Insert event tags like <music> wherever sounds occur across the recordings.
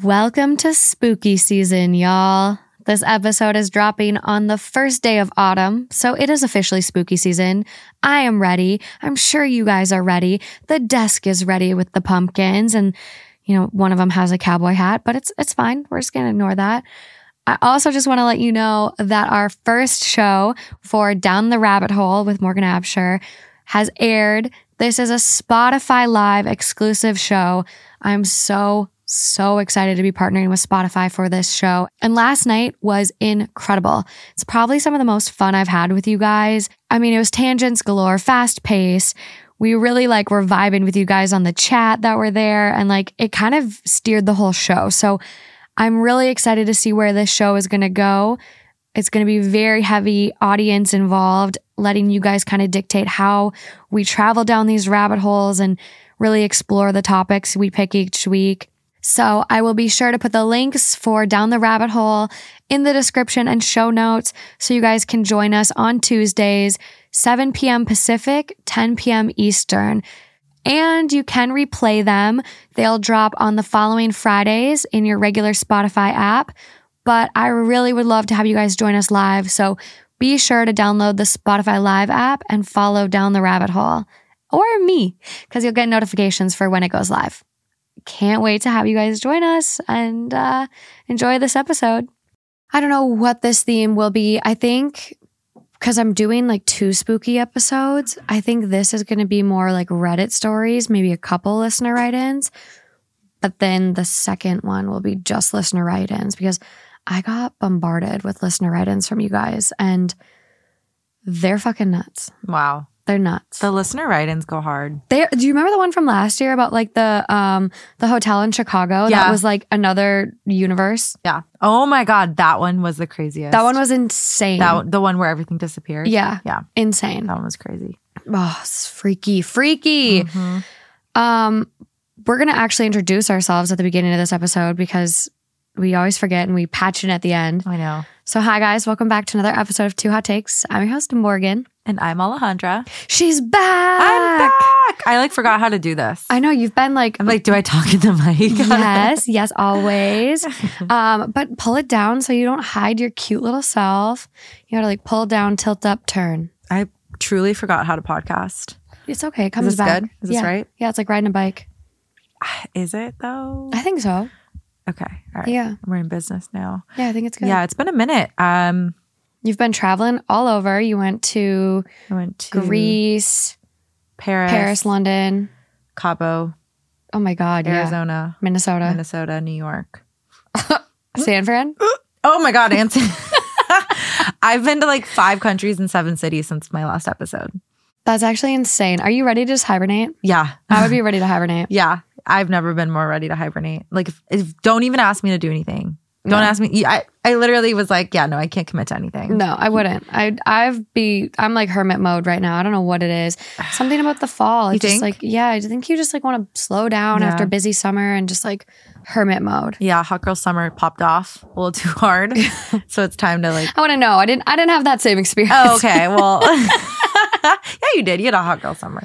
Welcome to spooky season, y'all. This episode is dropping on the first day of autumn, so it is officially spooky season. I am ready. I'm sure you guys are ready. The desk is ready with the pumpkins and you know, one of them has a cowboy hat, but it's it's fine. We're just going to ignore that. I also just want to let you know that our first show for Down the Rabbit Hole with Morgan Absher has aired. This is a Spotify Live exclusive show. I'm so so excited to be partnering with Spotify for this show. And last night was incredible. It's probably some of the most fun I've had with you guys. I mean, it was tangents galore, fast pace. We really like were vibing with you guys on the chat that were there and like it kind of steered the whole show. So I'm really excited to see where this show is going to go. It's going to be very heavy audience involved, letting you guys kind of dictate how we travel down these rabbit holes and really explore the topics we pick each week. So I will be sure to put the links for Down the Rabbit Hole in the description and show notes so you guys can join us on Tuesdays, 7 p.m. Pacific, 10 p.m. Eastern. And you can replay them. They'll drop on the following Fridays in your regular Spotify app. But I really would love to have you guys join us live. So be sure to download the Spotify Live app and follow Down the Rabbit Hole or me because you'll get notifications for when it goes live can't wait to have you guys join us and uh, enjoy this episode. I don't know what this theme will be. I think because I'm doing like two spooky episodes, I think this is going to be more like Reddit stories, maybe a couple listener write ins. But then the second one will be just listener write ins because I got bombarded with listener write ins from you guys and they're fucking nuts. Wow. They're nuts. The listener write-ins go hard. They do you remember the one from last year about like the um the hotel in Chicago Yeah. that was like another universe? Yeah. Oh my god, that one was the craziest. That one was insane. that one- the one where everything disappeared. yeah, Yeah. insane. That one was crazy. Oh, it's freaky, freaky. Mhm. Um, we're gonna actually introduce ourselves at the beginning of this episode because we always forget and we patch it at the end. I know. So, hi guys, welcome back to another episode of Two Hot Takes. I'm your host Morgan. And I'm Alejandra. She's back. I'm back. I like forgot how to do this. I know you've been like I'm like, do I talk in the mic? <laughs> yes, yes, always. <laughs> Um, but pull it down so you don't hide your cute little self. You gotta like pull down, tilt up, turn. I truly forgot how to podcast. It's okay. It comes this back. good? Is this yeah. right? Yeah, it's like riding a bike. <sighs> Is it though? I think so. Okay. All right. Yeah. We're in business now. Yeah, I think it's good. Yeah, it's been a minute. Um, You've been traveling all over. You went to I went to Greece, Paris, Paris, London. Cabo, Oh my God. Yeah. Arizona, Minnesota. Minnesota, New York. <laughs> San Fran. <gasps> Oh my God, Anson. <laughs> I've been to like five countries and seven cities since my last episode. That's actually insane. Are you ready to just hibernate? Yeah. I would <laughs> be ready to hibernate. Yeah. I've never been more ready to hibernate. Like, if, if don't even ask me to do anything. Don't No. ask me. I, I literally was like, yeah, no, I can't commit to anything. No, I wouldn't. I I've be I'm like hermit mode right now. I don't know what it is. <sighs> Something about the fall. You It's just think? like yeah, I think you just like want to slow down Yeah. after busy summer and just like hermit mode. Yeah, hot girl summer popped off a little too <laughs> hard. <laughs> so it's time to like, I want to know. I didn't I didn't have that same oh, experience. oh, okay. Well, <laughs> yeah, you did. You had a hot girl summer.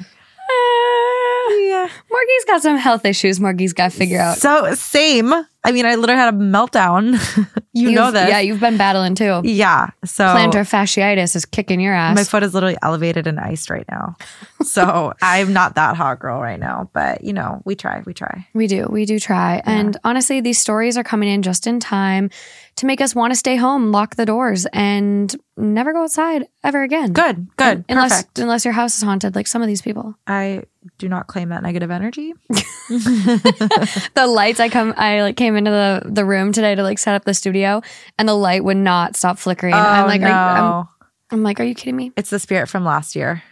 Yeah. Morgie's got some health issues. Morgie's got to figure out. So same. I mean, I literally had a meltdown. <laughs> You know You've- this. Yeah, you've been battling too. Yeah. So Plantar fasciitis is kicking your ass. my foot is literally elevated and iced right now. So <laughs> I'm not that hot girl right now, but you know, we try, we try. We do. We do try. And honestly, these stories are coming in just in time to make us want to stay home, lock the doors, and never go outside ever again. Good, good, Unless perfect. unless your house is haunted, like some of these people. I do not claim that negative energy. <laughs> <laughs> The lights I come I like came into the the room today to like set up the studio and the light would not stop flickering. I'm like, are you, I'm, Oh, no. I'm like, are you kidding me? it's the spirit from last year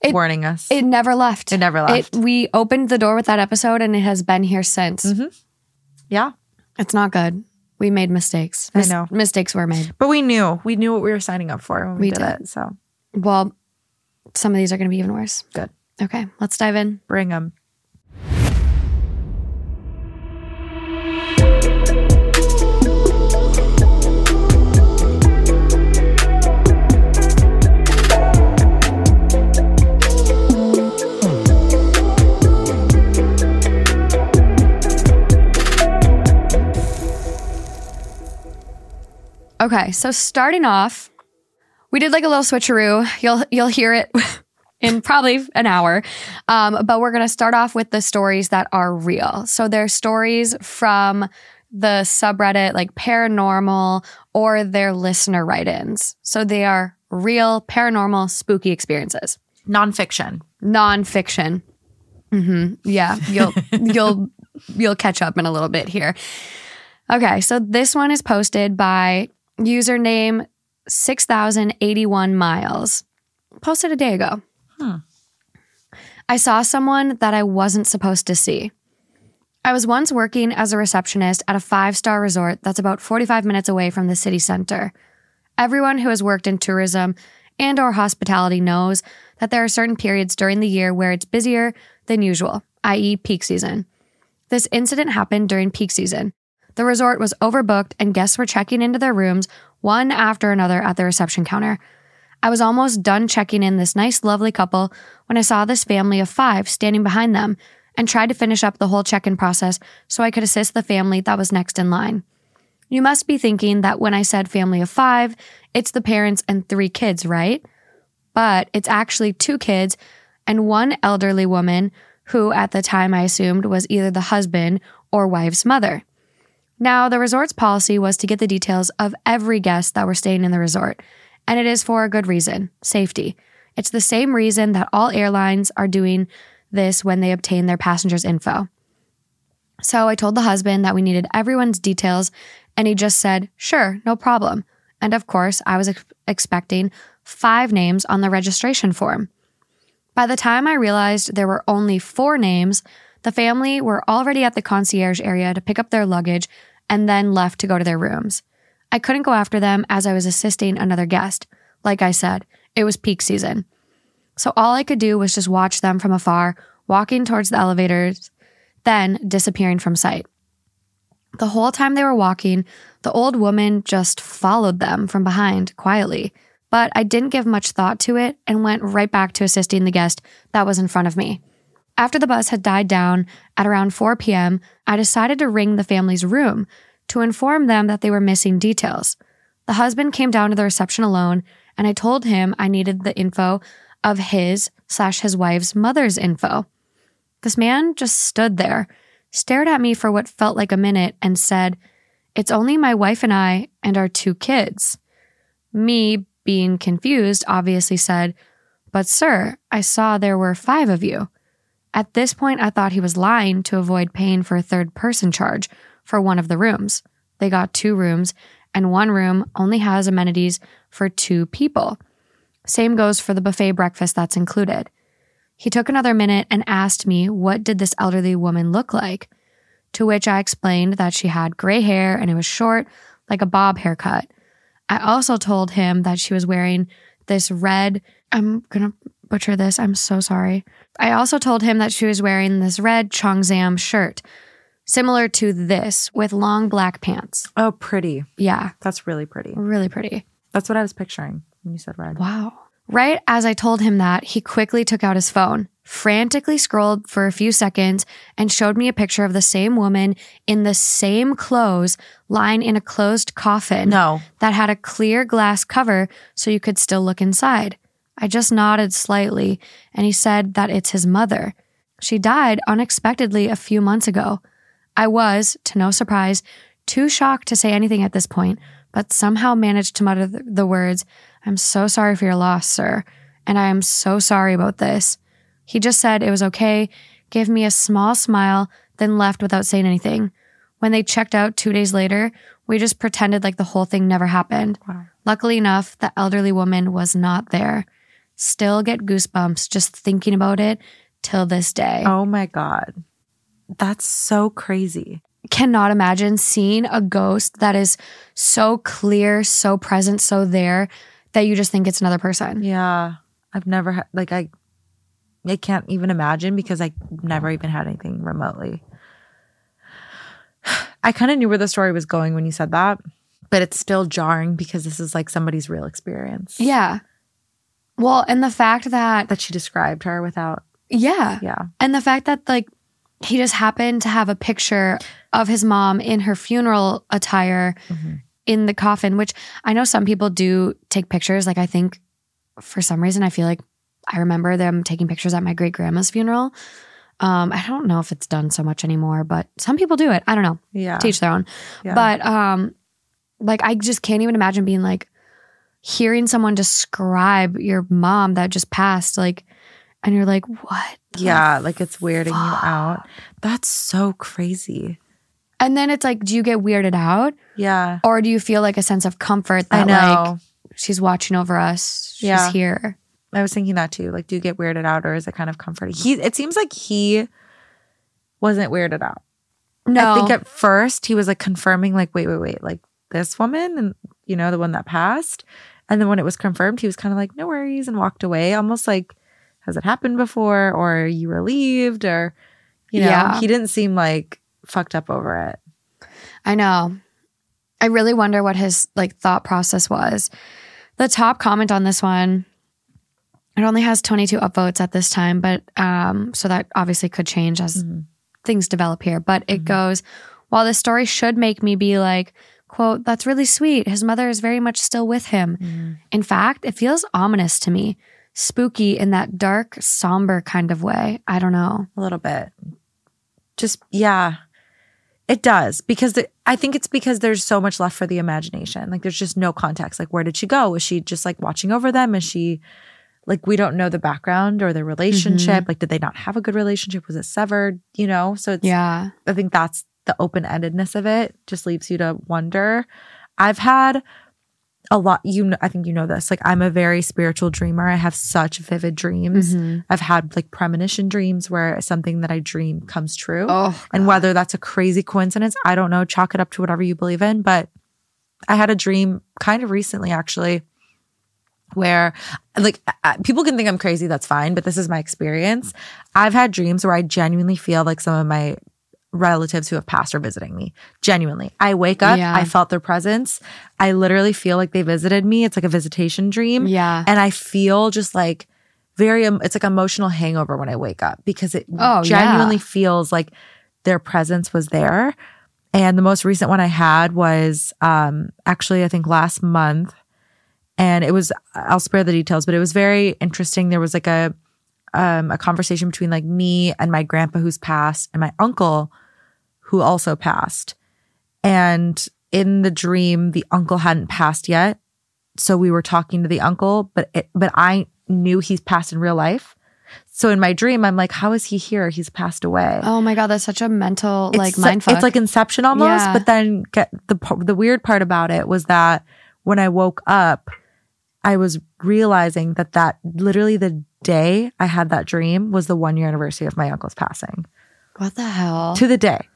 It- warning us. It never left. It never left. It, we opened the door with that episode and it has been here since. Mm-hmm. yeah, It's not good. We made mistakes. I know. Mistakes were made. but we knew we knew what we were signing up for when we, We did, did. it. So Well, some of these are going to be even worse. good. Okay, let's dive in. Bring them. Okay, so starting off, we did like a little switcheroo. You'll you'll hear it <laughs> in probably an hour, um, but we're gonna start off with the stories that are real. So they're stories from the subreddit like paranormal or their listener write-ins. So they are real paranormal spooky experiences, Nonfiction. nonfiction. hmm Yeah, you'll <laughs> you'll you'll catch up in a little bit here. Okay, so this one is posted by username 6081 miles. Posted a day ago. Hmm. I saw someone that I wasn't supposed to see. I was once working as a receptionist at a five star resort that's about 45 minutes away from the city center. Everyone who has worked in tourism and or hospitality knows that there are certain periods during the year where it's busier than usual, i.e. peak season. This incident happened during peak season. The resort was overbooked and guests were checking into their rooms one after another at the reception counter. I was almost done checking in this nice, lovely couple when I saw this family of five standing behind them and tried to finish up the whole check in process so I could assist the family that was next in line. You must be thinking that when I said family of five, it's the parents and three kids, right? But it's actually two kids and one elderly woman who, at the time, I assumed was either the husband or wife's mother. Now, the resort's policy was to get the details of every guest that were staying in the resort, and it is for a good reason safety. It's the same reason that all airlines are doing this when they obtain their passengers' info. So I told the husband that we needed everyone's details, and he just said, sure, no problem. And of course, I was ex- expecting five names on the registration form. By the time I realized there were only four names, the family were already at the concierge area to pick up their luggage and then left to go to their rooms. I couldn't go after them as I was assisting another guest. Like I said, it was peak season. So all I could do was just watch them from afar, walking towards the elevators, then disappearing from sight. The whole time they were walking, the old woman just followed them from behind quietly. But I didn't give much thought to it and went right back to assisting the guest that was in front of me. After the bus had died down at around 4 p.m., I decided to ring the family's room to inform them that they were missing details. The husband came down to the reception alone, and I told him I needed the info of his slash his wife's mother's info. This man just stood there, stared at me for what felt like a minute, and said, It's only my wife and I and our two kids. Me, being confused, obviously said, But sir, I saw there were five of you. At this point, I thought he was lying to avoid paying for a third person charge for one of the rooms. They got two rooms, and one room only has amenities for two people. Same goes for the buffet breakfast that's included. He took another minute and asked me what did this elderly woman look like, to which I explained that she had gray hair and it was short, like a bob haircut. I also told him that she was wearing this red, I'm gonna butcher this, I'm so sorry. I also told him that she was wearing this red Chongzam shirt, similar to this, with long black pants. Oh, pretty. Yeah, That's really pretty. really pretty. That's what I was picturing when you said red. Wow. Right as I told him that, he quickly took out his phone, frantically scrolled for a few seconds and showed me a picture of the same woman in the same clothes lying in a closed coffin No. that had a clear glass cover so you could still look inside. I just nodded slightly and he said that it's his mother. She died unexpectedly a few months ago. I was, to no surprise, too shocked to say anything at this point, but somehow managed to mutter the words, I'm so sorry for your loss, sir, and I am so sorry about this. He just said it was okay, gave me a small smile, then left without saying anything. When they checked out two days later, we just pretended like the whole thing never happened. Wow. Luckily enough, the elderly woman was not there. Still get goosebumps just thinking about it till this day. Oh my God. That's so crazy. Cannot imagine seeing a ghost that is so clear, so present, so there that you just think it's another person. Yeah. I've never had, like, I, I can't even imagine because I never even had anything remotely. <sighs> I kind of knew where the story was going when you said that, but it's still jarring because this is like somebody's real experience. Yeah. Well, and the fact that, That she described her without, yeah. yeah. And the fact that, like, he just happened to have a picture of his mom in her funeral attire Mhm. in the coffin, which I know some people do take pictures. Like, I think for some reason, I feel like I remember them taking pictures at my great grandma's funeral. Um, I don't know if it's done so much anymore, but some people do it. I don't know. Yeah. Teach their own. Yeah. But um, like I just can't even imagine being like hearing someone describe your mom that just passed, like, and you're like, what? yeah, like it's weirding you out. That's so crazy. And then it's like, do you get weirded out, Yeah. or do you feel like a sense of comfort I that know. like she's watching over us, she's Yeah. here? I was thinking that too. Like, do you get weirded out or is it kind of comforting? He it seems like he wasn't weirded out. No, I think at first he was like confirming, like, wait, wait, wait, like this woman and you know, the one that passed. And then when it was confirmed, he was kind of like, no worries, and walked away, almost like, has it happened before? Or are you relieved? Or, you know, Yeah. he didn't seem like fucked up over it. I know. I really wonder what his like thought process was. The top comment on this one, it only has 22 upvotes at this time, but um, so that obviously could change as Mhm. things develop here. But it goes, while this story should make me be like, quote, that's really sweet. His mother is very much still with him. Mm. In fact, it feels ominous to me, spooky in that dark, somber kind of way. I don't know. A little bit. Just, yeah, it does. Because the, I think it's because there's so much left for the imagination. Like, there's just no context. Like, where did she go? Was she just like watching over them? Is she, like, we don't know the background or the relationship. Mm-hmm. Like, did they not have a good relationship? Was it severed? You know? So it's, Yeah. I think that's the open endedness of it, just leaves you to wonder. I've had a lot, you know, I think you know this. Like, I'm a very spiritual dreamer. I have such vivid dreams. Mhm. I've had like premonition dreams where something that I dream comes true. Oh, and whether that's a crazy coincidence, I don't know. Chalk it up to whatever you believe in. But I had a dream kind of recently, actually, where like people can think I'm crazy. That's fine. But this is my experience. I've had dreams where I genuinely feel like some of my relatives who have passed are visiting me. Genuinely. I wake up, Yeah. I felt their presence. I literally feel like they visited me. It's like a visitation dream yeah. and I feel just like very it's like emotional hangover when I wake up because it Oh, genuinely yeah. feels like their presence was there. And the most recent one I had was um actually I think last month and it was I'll spare the details but it was very interesting there was like a um a conversation between like me and my grandpa who's passed and my uncle who also passed. And in the dream the uncle hadn't passed yet so we were talking to the uncle, but it, but I knew he's passed in real life. So in my dream, I'm like, how is he here? He's passed away. Oh my god, that's such a mental It's like mind. It's like Inception almost. Yeah. But then get the the weird part about it was that when I woke up, I was realizing that that literally the day I had that dream was the one year anniversary of my uncle's passing what the hell? to the day.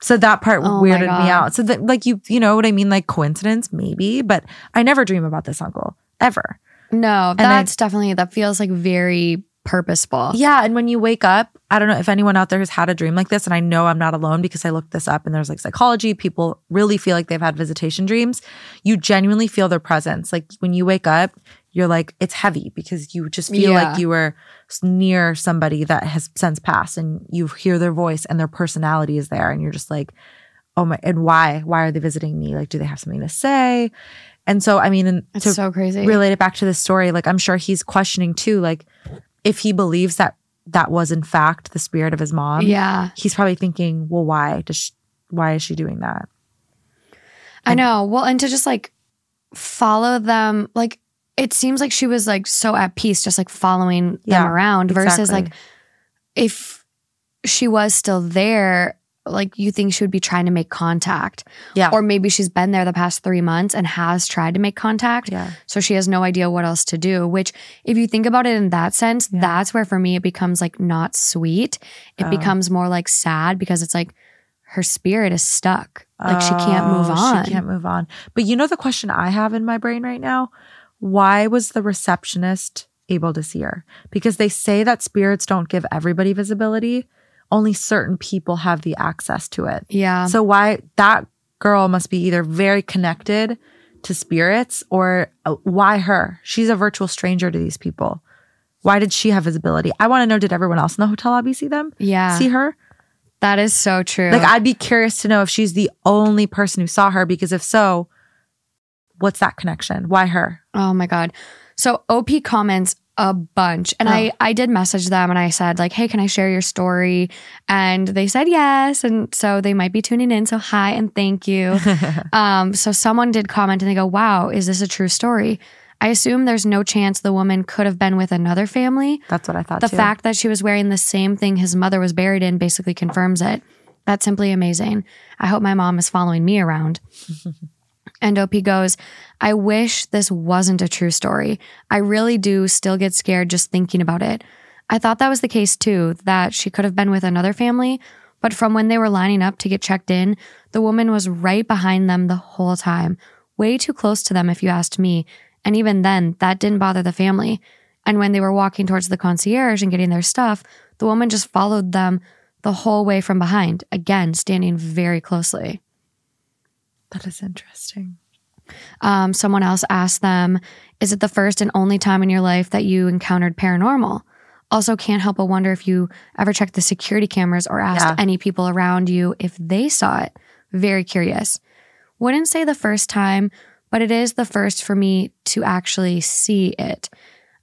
So that part Oh weirded me out. So that like you you know what I mean like coincidence maybe, but I never dream about this uncle ever. no, I- that's definitely that feels like very purposeful. Yeah. And when you wake up, I don't know if anyone out there has had a dream like this. And I know I'm not alone because I looked this up and there's like psychology. People really feel like they've had visitation dreams. You genuinely feel their presence. Like when you wake up, you're like it's heavy because you just feel Yeah. like you were near somebody that has since passed and you hear their voice and their personality is there and you're just like oh my and why why are they visiting me like do they have something to say and so i mean and It's to so crazy. relate it back to this story like i'm sure he's questioning too like if he believes that that was in fact the spirit of his mom yeah. he's probably thinking well why does she, why is she doing that I know. Well, and to just like follow them, like it seems like she was like so at peace, just like following them around versus exactly. like if she was still there, like you think she would be trying to make contact. yeah Or maybe she's been there the past three months and has tried to make contact. yeah So she has no idea what else to do, which, if you think about it in that sense, Yeah. that's where for me it becomes like not sweet. It Oh. becomes more like sad because it's like her spirit is stuck. Like she can't move Oh, on. She can't move on. But you know the question I have in my brain right now? Why was the receptionist able to see her? Because they say that spirits don't give everybody visibility. Only certain people have the access to it. Yeah. So why that girl must be either very connected to spirits or uh, why her? She's a virtual stranger to these people. Why did she have visibility? I want to know did everyone else in the hotel lobby see them? yeah. See her? that is so true. Like I'd be curious to know if she's the only person who saw her because if so, what's that connection? Why her? oh my God. So OP comments a bunch. And I, Oh. I did message them and I said, like, hey, can I share your story? And they said yes. And so they might be tuning in. So hi and thank you. <laughs> Um, so someone did comment and they go, Wow, is this a true story? I assume there's no chance the woman could have been with another family. That's what I thought The too. fact that she was wearing the same thing his mother was buried in basically confirms it. That's simply amazing. I hope my mom is following me around. <laughs> and OP goes, I wish this wasn't a true story. I really do still get scared just thinking about it. I thought that was the case too, that she could have been with another family, but from when they were lining up to get checked in, the woman was right behind them the whole time, way too close to them, if you asked me. And even then, that didn't bother the family. And when they were walking towards the concierge and getting their stuff, the woman just followed them the whole way from behind, again, standing very closely. That is interesting. Um, someone else asked them, Is it the first and only time in your life that you encountered paranormal? Also, can't help but wonder if you ever checked the security cameras or asked Yeah. any people around you if they saw it. Very curious. Wouldn't say the first time, but it is the first for me to actually see it.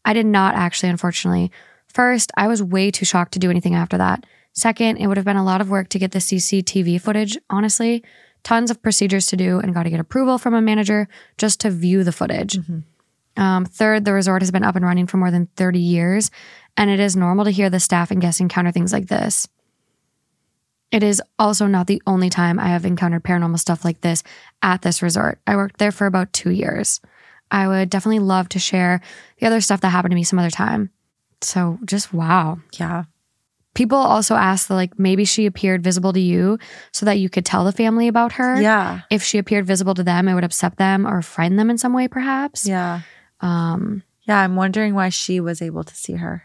I did not actually, unfortunately. First, I was way too shocked to do anything after that. Second, it would have been a lot of work to get the CCTV footage, honestly. Tons of procedures to do and got to get approval from a manager just to view the footage. Um, third, the resort has been up and running for more than 30 years, and it is normal to hear the staff and guests encounter things like this. It is also not the only time I have encountered paranormal stuff like this at this resort. I worked there for about two years. I would definitely love to share the other stuff that happened to me some other time. So just wow. Yeah. People also ask that like maybe she appeared visible to you so that you could tell the family about her. Yeah. If she appeared visible to them, it would upset them or frighten them in some way, perhaps. Yeah. Um, Yeah. I'm wondering why she was able to see her.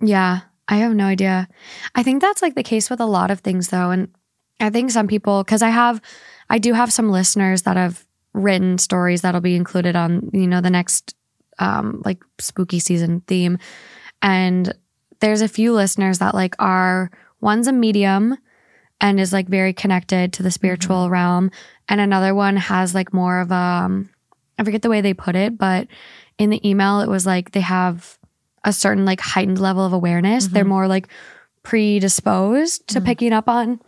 Yeah, I have no idea. I think that's like the case with a lot of things though. And I think some people, because I have, I do have some listeners that have written stories that'll be included on, you know, the next um, like spooky season theme. And there's a few listeners that like are, one's a medium and is like very connected to the mm-hmm. spiritual realm. And another one has like more of a, um, I forget the way they put it, but in the email, it was like they have a certain like heightened level of awareness. They're mm-hmm. more like predisposed to mm-hmm. picking up on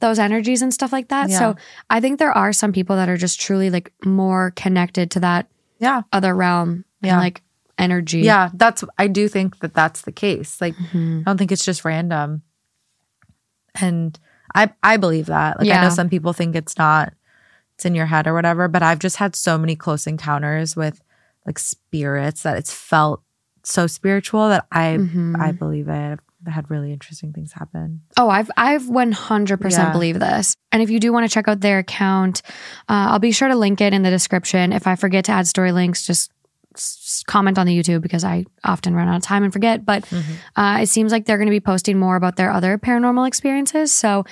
those energies and stuff like that. Yeah. So I think there are some people that are just truly like more connected to that Yeah. other realm Yeah. and like energy. Yeah. That's, I do think that that's the case. Like, Mhm. I don't think it's just random. And I I believe that. Like I know some people think it's not it's in your head or whatever, but I've just had so many close encounters with like spirits that it's felt so spiritual that I Mhm. I believe it. I've had really interesting things happen. Oh, I've I've 100% Yeah. believe this. And if you do want to check out their account, uh, I'll be sure to link it in the description. If I forget to add story links, just comment on the YouTube because I often run out of time and forget. But uh, it seems like they're going to be posting more about their other paranormal experiences, so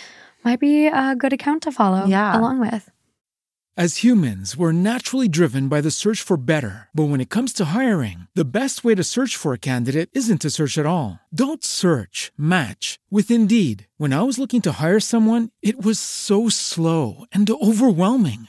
might be a good account to follow Yeah. along with. As humans, we're naturally driven by the search for better. But when it comes to hiring, the best way to search for a candidate isn't to search at all. Don't search, match with Indeed. When I was looking to hire someone, it was so slow and overwhelming.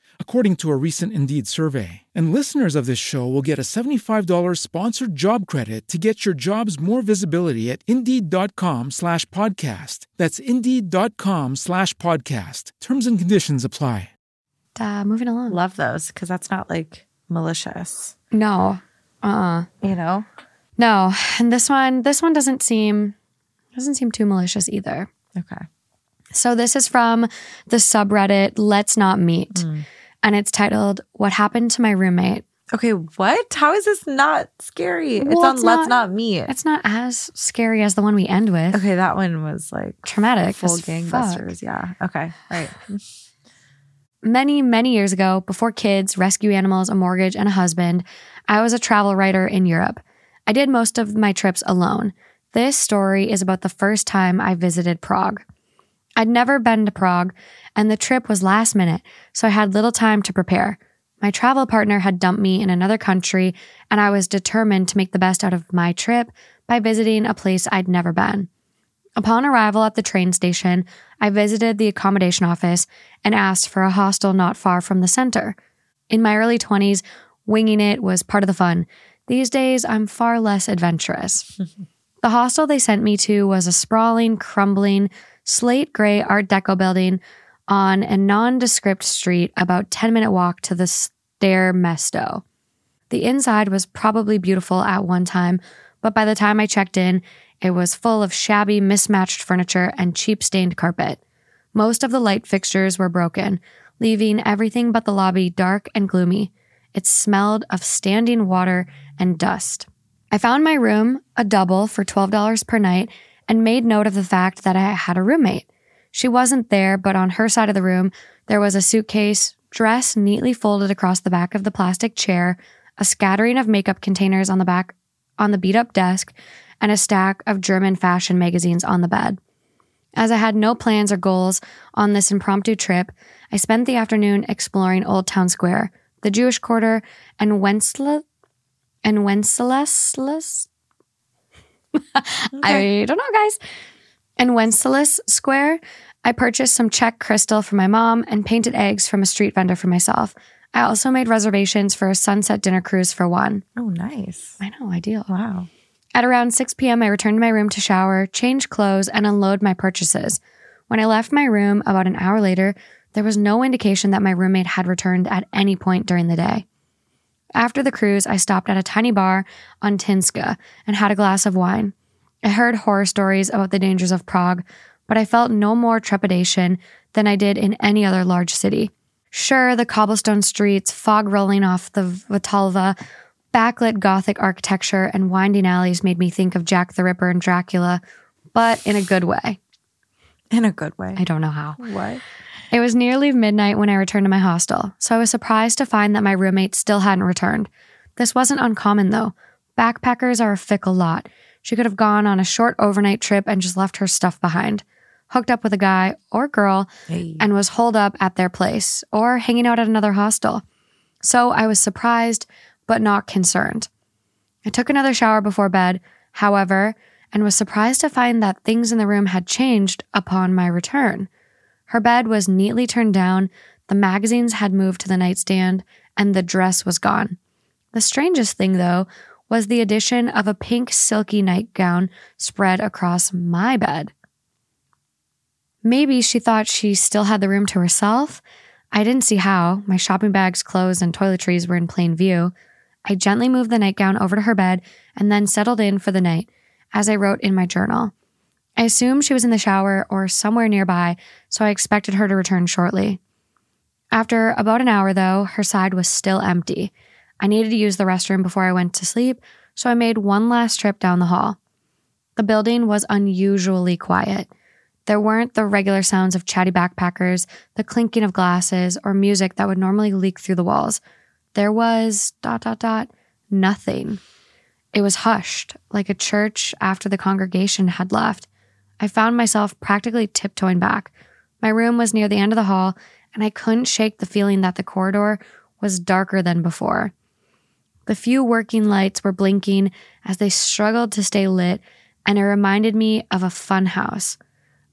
according to a recent Indeed survey. And listeners of this show will get a $75 sponsored job credit to get your jobs more visibility at Indeed.com slash podcast. That's Indeed.com slash podcast. Terms and conditions apply. Uh, moving along. Love those because that's not like malicious, No. Uh-uh. you know? No. And this one, this one doesn't seem doesn't seem too malicious either. Okay. So this is from the subreddit Let's Not Meet. And it's titled What Happened to My Roommate. Okay, what? How is this not scary? it's on it's Let's not- Not Meet. It's not as scary as the one we end with. Okay, that one was like Traumatic. full as fuck. gangbusters. Yeah. Okay. Right. <laughs> Many, many years ago, before kids, rescue animals, a mortgage, and a husband, I was a travel writer in Europe. I did most of my trips alone. This story is about the first time I visited Prague. I'd never been to Prague, and the trip was last minute, so I had little time to prepare. My travel partner had dumped me in another country, and I was determined to make the best out of my trip by visiting a place I'd never been. Upon arrival at the train station, I visited the accommodation office and asked for a hostel not far from the center. In my early 20s, winging it was part of the fun. These days, I'm far less adventurous. <laughs> the hostel they sent me to was a sprawling, crumbling, slate gray Art Deco building on a nondescript street about 10 minute walk to the Staré Město. The inside was probably beautiful at one time, but by the time I checked in, it was full of shabby, mismatched furniture and cheap stained carpet. Most of the light fixtures were broken, leaving everything but the lobby dark and gloomy. It smelled of standing water and dust. I found my room, a double, for $12 per night, and made note of the fact that I had a roommate. She wasn't there, but on her side of the room, there was a suitcase, dress neatly folded across the back of the plastic chair, a scattering of makeup containers on the back on the beat up desk, and a stack of German fashion magazines on the bed. As I had no plans or goals on this impromptu trip, I spent the afternoon exploring Old Town Square, the Jewish Quarter, and Wenceslas and Wenceslas. <laughs> I don't know, guys. In Wenceslas Square, I purchased some Czech crystal for my mom and painted eggs from a street vendor for myself. I also made reservations for a sunset dinner cruise for one. Oh, nice. I know, ideal. Wow. At around 6 p.m., I returned to my room to shower, change clothes, and unload my purchases. When I left my room about an hour later, there was no indication that my roommate had returned at any point during the day. After the cruise, I stopped at a tiny bar on Týnská and had a glass of wine. I heard horror stories about the dangers of Prague, but I felt no more trepidation than I did in any other large city. Sure, the cobblestone streets, fog rolling off the Vitalva, backlit Gothic architecture, and winding alleys made me think of Jack the Ripper and Dracula, but in a good way. In a good way. I don't know how. what? It was nearly midnight when I returned to my hostel, so I was surprised to find that my roommate still hadn't returned. This wasn't uncommon, though. Backpackers are a fickle lot. She could have gone on a short overnight trip and just left her stuff behind, hooked up with a guy or girl, Hey. and was holed up at their place or hanging out at another hostel. So I was surprised, but not concerned. I took another shower before bed, however, and was surprised to find that things in the room had changed upon my return. Her bed was neatly turned down, the magazines had moved to the nightstand, and the dress was gone. The strangest thing, though, was the addition of a pink silky nightgown spread across my bed. Maybe she thought she still had the room to herself. I didn't see how. My shopping bags, clothes, and toiletries were in plain view. I gently moved the nightgown over to her bed and then settled in for the night, as I wrote in my journal. I assumed she was in the shower or somewhere nearby, so I expected her to return shortly. After about an hour, though, her side was still empty. I needed to use the restroom before I went to sleep, so I made one last trip down the hall. The building was unusually quiet. There weren't the regular sounds of chatty backpackers, the clinking of glasses, or music that would normally leak through the walls. There was dot dot dot nothing. It was hushed, like a church after the congregation had left. I found myself practically tiptoeing back. My room was near the end of the hall, and I couldn't shake the feeling that the corridor was darker than before. The few working lights were blinking as they struggled to stay lit, and it reminded me of a fun house.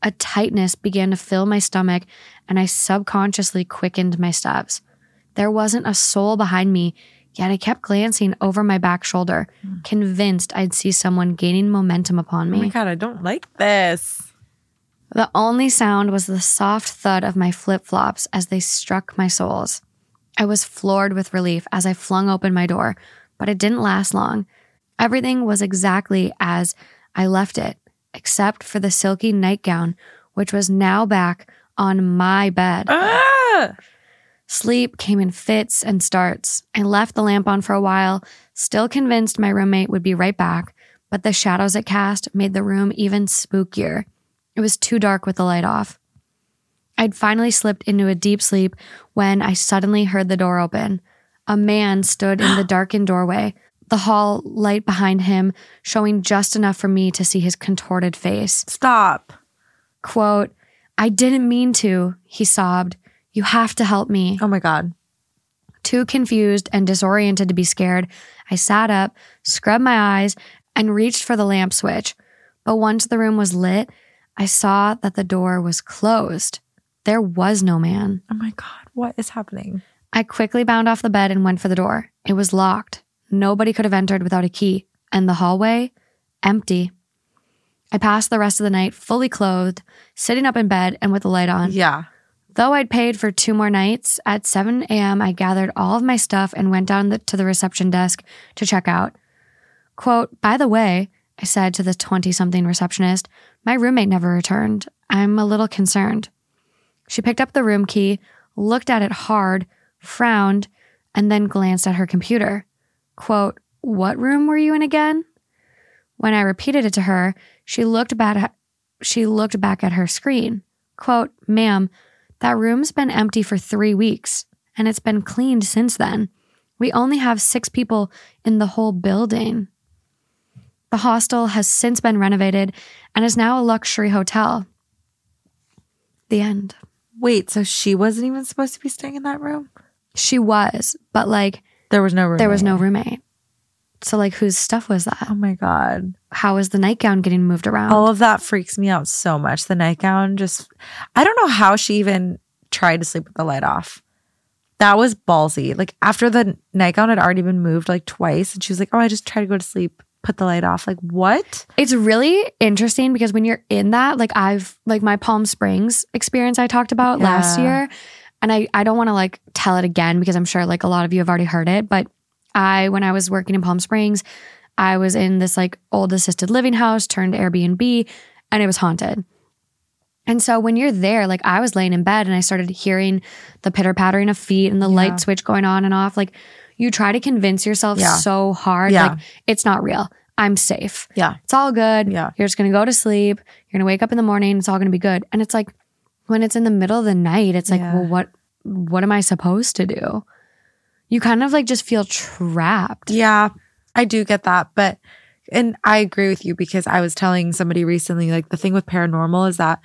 A tightness began to fill my stomach, and I subconsciously quickened my steps. There wasn't a soul behind me, yet I kept glancing over my back shoulder, convinced I'd see someone gaining momentum upon me. Oh my god, I don't like this. The only sound was the soft thud of my flip flops as they struck my soles. I was floored with relief as I flung open my door, but it didn't last long. Everything was exactly as I left it, except for the silky nightgown, which was now back on my bed. Ah! Sleep came in fits and starts. I left the lamp on for a while, still convinced my roommate would be right back, but the shadows it cast made the room even spookier. It was too dark with the light off. I'd finally slipped into a deep sleep when I suddenly heard the door open. A man stood in the <gasps> darkened doorway, the hall light behind him showing just enough for me to see his contorted face. Stop. Quote, I didn't mean to, he sobbed. You have to help me. Oh my god. Too confused and disoriented to be scared, I sat up, scrubbed my eyes, and reached for the lamp switch. But once the room was lit, I saw that the door was closed. There was no man. Oh my god. What is happening? I quickly bound off the bed and went for the door. It was locked. Nobody could have entered without a key. And the hallway? Empty. I passed the rest of the night fully clothed, sitting up in bed and with the light on. Yeah. Though I'd paid for two more nights, at 7 a.m., I gathered all of my stuff and went down the, to the reception desk to check out. Quote, by the way, I said to the 20 something receptionist, my roommate never returned. I'm a little concerned. She picked up the room key, looked at it hard, frowned, and then glanced at her computer. Quote, what room were you in again? When I repeated it to her, she looked back at, she looked back at her screen. Quote, ma'am, that room's been empty for three weeks, and it's been cleaned since then. We only have six people in the whole building. The hostel has since been renovated and is now a luxury hotel. The end. Wait, so she wasn't even supposed to be staying in that room? She was, but like There was no room. there was no roommate. So like whose stuff was that? Oh my god. How was the nightgown getting moved around? All of that freaks me out so much. The nightgown just I don't know how she even tried to sleep with the light off. That was ballsy. Like after the nightgown had already been moved like twice and she was like, "Oh, I just tried to go to sleep, put the light off." Like, "What?" It's really interesting because when you're in that, like I've like my Palm Springs experience I talked about last year. And I, I don't want to like tell it again because I'm sure like a lot of you have already heard it. But I when I was working in Palm Springs, I was in this like old assisted living house turned Airbnb and it was haunted. And so when you're there, like I was laying in bed and I started hearing the pitter pattering of feet and the Yeah. light switch going on and off. Like you try to convince yourself Yeah. so hard, Yeah. like it's not real. I'm safe. Yeah. It's all good. Yeah. You're just going to go to sleep. You're going to wake up in the morning. It's all going to be good. And it's like when it's in the middle of the night, it's like, well, what what am I supposed to do? You kind of like just feel trapped. Yeah, I do get that. But, and I agree with you because I was telling somebody recently, like, the thing with paranormal is that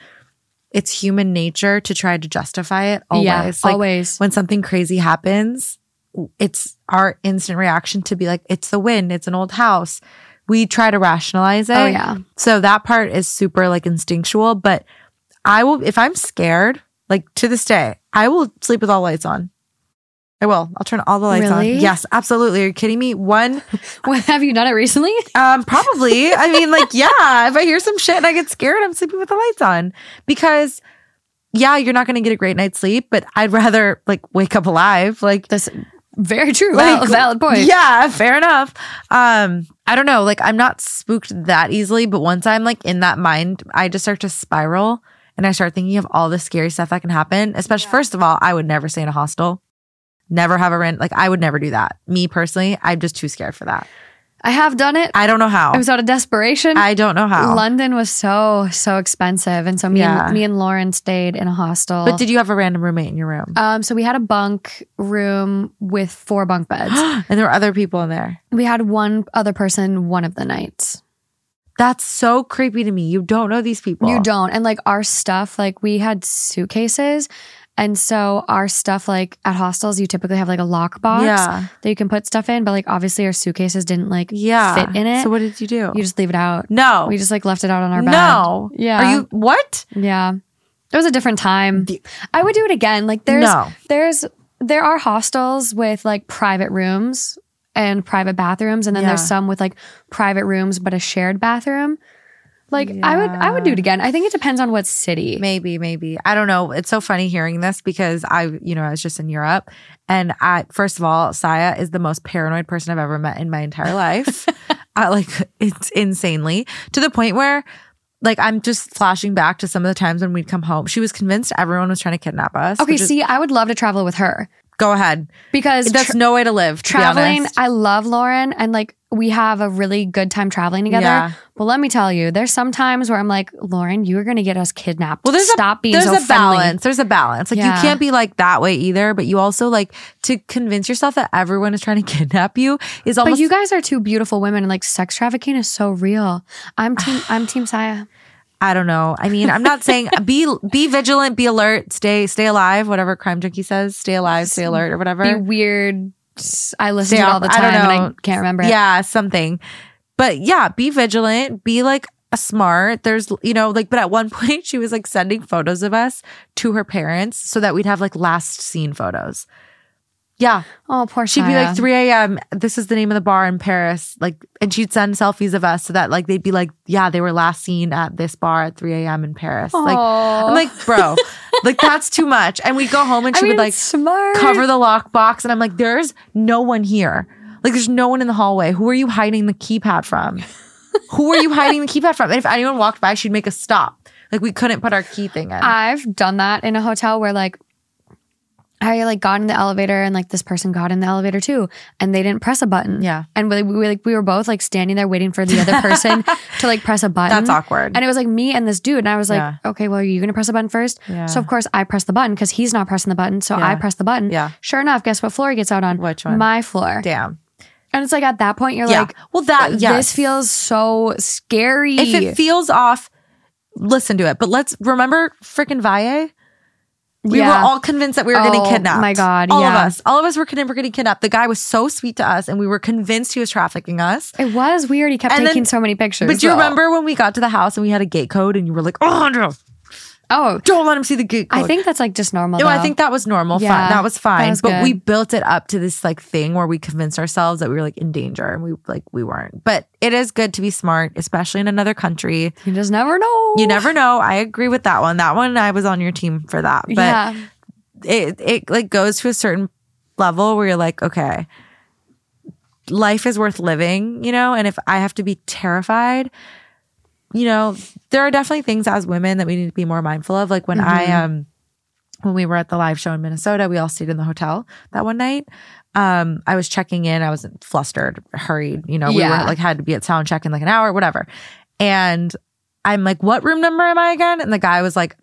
it's human nature to try to justify it always. Yeah, like, always. when something crazy happens, it's our instant reaction to be like, it's the wind, it's an old house. We try to rationalize it. Oh yeah. So that part is super like instinctual. But I will, if I'm scared, like to this day, I will sleep with all lights on. I will. I'll turn all the lights Really? on. Yes, absolutely. Are you kidding me? One, <laughs> have you done it recently? <laughs> um, probably. I mean, like, yeah, if I hear some shit and I get scared, I'm sleeping with the lights on because, yeah, you're not going to get a great night's sleep, but I'd rather like wake up alive. Like, This very true. Like, Val- valid point. Yeah, fair enough. Um, I don't know. Like, I'm not spooked that easily, but once I'm like in that mind, I just start to spiral and I start thinking of all the scary stuff that can happen. Especially, first of all, I would never stay in a hostel. Never have a rent. Like I would never do that. Me personally, I'm just too scared for that. I have done it. I don't know how. It was out of desperation. I don't know how. London was so so expensive, and so me Yeah. and me and Lauren stayed in a hostel. but did you have a random roommate in your room? um, so we had a bunk room with four bunk beds. <gasps> and there were other people in there. we had one other person one of the nights. That's so creepy to me. You don't know these people. You don't, and like our stuff, like we had suitcases, and so our stuff, like at hostels, you typically have like a lock box Yeah. that you can put stuff in, but like obviously our suitcases didn't like Yeah. fit in it. So what did you do? you just leave it out. no. We just like left it out on our bed. no. Yeah. Are you what? Yeah. It was a different time. I would do it again. Like there's No. there's there are hostels with like private rooms and private bathrooms and then there's some with like private rooms but a shared bathroom. Like I would I would do it again. I think it depends on what city. Maybe, maybe. I don't know. It's so funny hearing this because I, you know, I was just in Europe and I, first of all, Saya is the most paranoid person I've ever met in my entire life. <laughs> <laughs> I like, it's insanely to the point where like I'm just flashing back to some of the times when we'd come home. She was convinced everyone was trying to kidnap us. Okay, which is- see, I would love to travel with her go ahead. because That's tra- no way to live. To traveling. I love Lauren and like we have a really good time traveling together. Yeah. But let me tell you, there's some times where I'm like, Lauren, you are going to get us kidnapped. Well, there's Stop a, being there's so a friendly. balance. There's a balance. Like Yeah. you can't be like that way either, but you also like to convince yourself that everyone is trying to <laughs> kidnap you is almost But you guys are two beautiful women, and like sex trafficking is so real. I'm team. <sighs> I'm team Saya. I don't know. I mean, I'm not saying <laughs> be be vigilant, be alert, stay stay alive, whatever crime junkie says, stay alive, stay alert or whatever. Be weird. I listen to it all the I time, don't and I can't remember. it. Yeah, something. But yeah, be vigilant, be like a smart. There's, you know, like, but at one <laughs> point she was like sending photos of us to her parents so that we'd have like last seen photos. Yeah. Oh, poor She'd be like 3 a.m. This is the name of the bar in Paris. Like, and she'd send selfies of us so that like they'd be like, yeah, they were last seen at this bar at 3 a.m. in Paris. Like, Aw. I'm like, bro, <laughs> like that's too much. And we'd go home and I she mean, would like smart. cover the lockbox. And I'm like, there's no one here. Like, there's no one in the hallway. Who are you hiding the keypad from? Who are you hiding the keypad from? And if anyone walked by, she'd make a stop. Like, we couldn't put our key thing in. I've done that in a hotel where like I like got in the elevator and like this person got in the elevator too, and they didn't press a button. Yeah. and we, we like we were both like standing there waiting for the other <laughs> person to like press a button. That's awkward. And it was like me and this dude, and I was like, Yeah. okay, well, are you gonna press a button first? Yeah. So of course I press the button because he's not pressing the button, so I press the button. Yeah. Sure enough, guess what floor he gets out on? Which one? My floor. Damn. And it's like at that point you're Yeah. like, well, that, yes. this feels so scary. If it feels off, listen to it. But let's remember freaking Valle. We Yeah. were all convinced that we were getting kidnapped. Oh, my God, All yeah. of us. All of us were we're getting kidnapped. The guy was so sweet to us and we were convinced he was trafficking us. it was weird. He kept And taking then- so many pictures. But do you remember when we got to the house and we had a gate code and you were like, oh, no, Oh, don't let him see the geek code. I think that's like just normal. No, I think that was normal. Yeah, fine. That was fine. that was but good. we built it up to this like thing where we convinced ourselves that we were like in danger and we like we weren't. But it is good to be smart, especially in another country. you just never know. You never know. I agree with that one. That one I was on your team for that. But yeah. it it like goes to a certain level where you're like, okay, life is worth living, you know, and if I have to be terrified, you know, there are definitely things as women that we need to be more mindful of. Like when I Mm-hmm. um when we were at the live show in Minnesota, we all stayed in the hotel that one night. Um, I was checking in, I was flustered, hurried, you know, we Yeah. were like had to be at sound check in like an hour, whatever. And I'm like, what room number am I again? And the guy was like,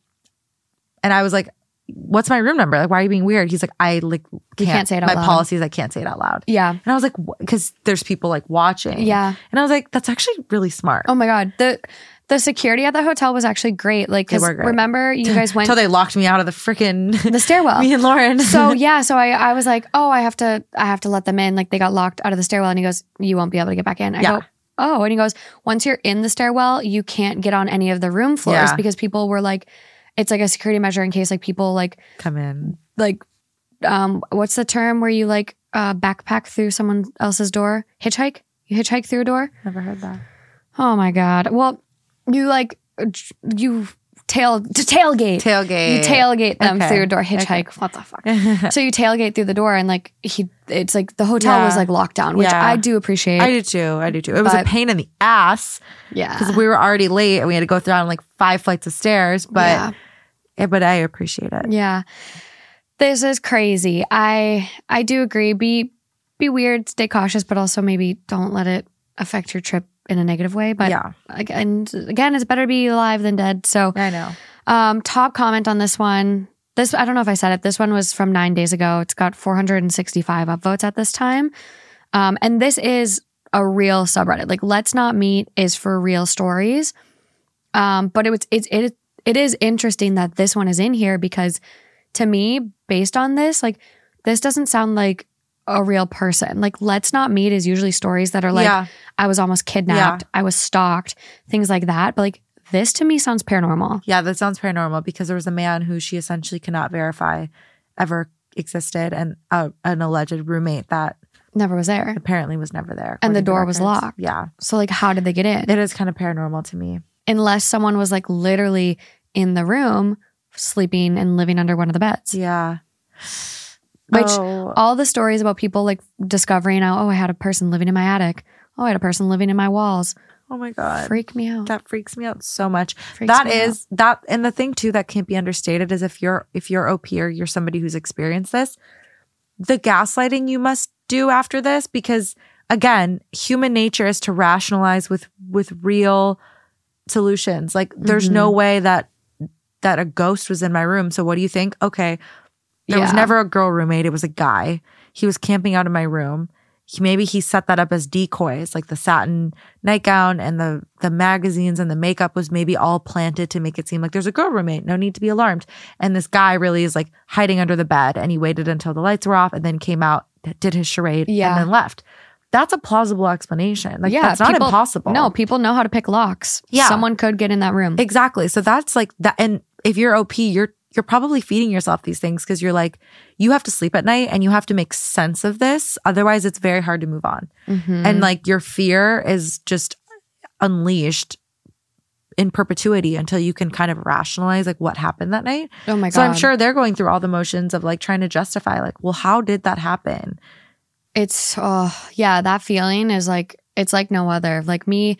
and I was like, what's my room number? Like, why are you being weird? He's like, I like can't, can't say it out My loud. policy is I can't say it out loud. Yeah. And I was like, because there's people like watching. Yeah. And I was like, that's actually really smart. Oh my god. The the security at the hotel was actually great. Like, 'cause great. remember you <laughs> guys went Until they locked me out of the freaking the stairwell. <laughs> me and Lauren. so <laughs> yeah, so I, I was like, oh, I have to, I have to let them in. Like they got locked out of the stairwell, and he goes, you won't be able to get back in. I Yeah. go, oh, and he goes, once you're in the stairwell, you can't get on any of the room floors Yeah. because people were like, it's like a security measure in case like people like come in. like, um, what's the term where you like uh backpack through someone else's door? Hitchhike? You hitchhike through a door? Never heard that. Oh my god. Well, you like you tail to tailgate. Tailgate. You tailgate them Okay. through a door. Hitchhike. What the fuck? <laughs> so you tailgate through the door, and like he, it's like the hotel Yeah. was like locked down, which Yeah. I do appreciate. I do too. I do too. It was a pain in the ass yeah, because we were already late and we had to go down like five flights of stairs. But Yeah. Eh, but I appreciate it. Yeah. This is crazy. I I do agree. Be be weird, stay cautious, but also maybe don't let it affect your trip in a negative way. But Yeah. again, again, it's better to be alive than dead. So I know. um top comment on this one. This I don't know if I said it. This one was from nine days ago. It's got 465 upvotes at this time. Um, and this is a real subreddit. Like Let's Not Meet is for real stories. Um, but it was it's it it is interesting that this one is in here because to me, based on this, like this doesn't sound like a real person. Like Let's Not Meet is usually stories that are like yeah. I was almost kidnapped, I was stalked, things like that. But like this to me sounds paranormal. Yeah, that sounds paranormal because there was a man who she essentially cannot verify ever existed and uh, an alleged roommate that Never was there. apparently was never there. And the door was locked. Yeah. So like how did they get in? It is kind of paranormal to me. Unless someone was like literally in the room sleeping and living under one of the beds. Yeah. Which Oh, all the stories about people like discovering out, oh, I had a person living in my attic. Oh, I had a person living in my walls. oh my God. Freak me out. that freaks me out so much. Freaks That is that and the thing too that can't be understated is if you're if you're OP or you're somebody who's experienced this, the gaslighting you must do after this because again, human nature is to rationalize with with real solutions. Like there's Mm-hmm. no way that that a ghost was in my room. So what do you think? Okay. There was never a girl roommate, it was a guy. He was camping out in my room. He, maybe he set that up as decoys, like the satin nightgown and the the magazines and the makeup was maybe all planted to make it seem like there's a girl roommate. No need to be alarmed. And this guy really is like hiding under the bed, and he waited until the lights were off, and then came out, did his charade, Yeah. and then left. That's a plausible explanation. Like yeah, that's not people- impossible. No, people know how to pick locks. Yeah. Someone could get in that room. Exactly. So that's like that. And if you're OP, you're you're probably feeding yourself these things because you're like you have to sleep at night and you have to make sense of this. Otherwise, it's very hard to move on. Mhm. And like your fear is just unleashed in perpetuity until you can kind of rationalize like what happened that night. oh my god. So I'm sure they're going through all the motions of like trying to justify like, well, how did that happen? It's oh yeah that feeling is like it's like no other like me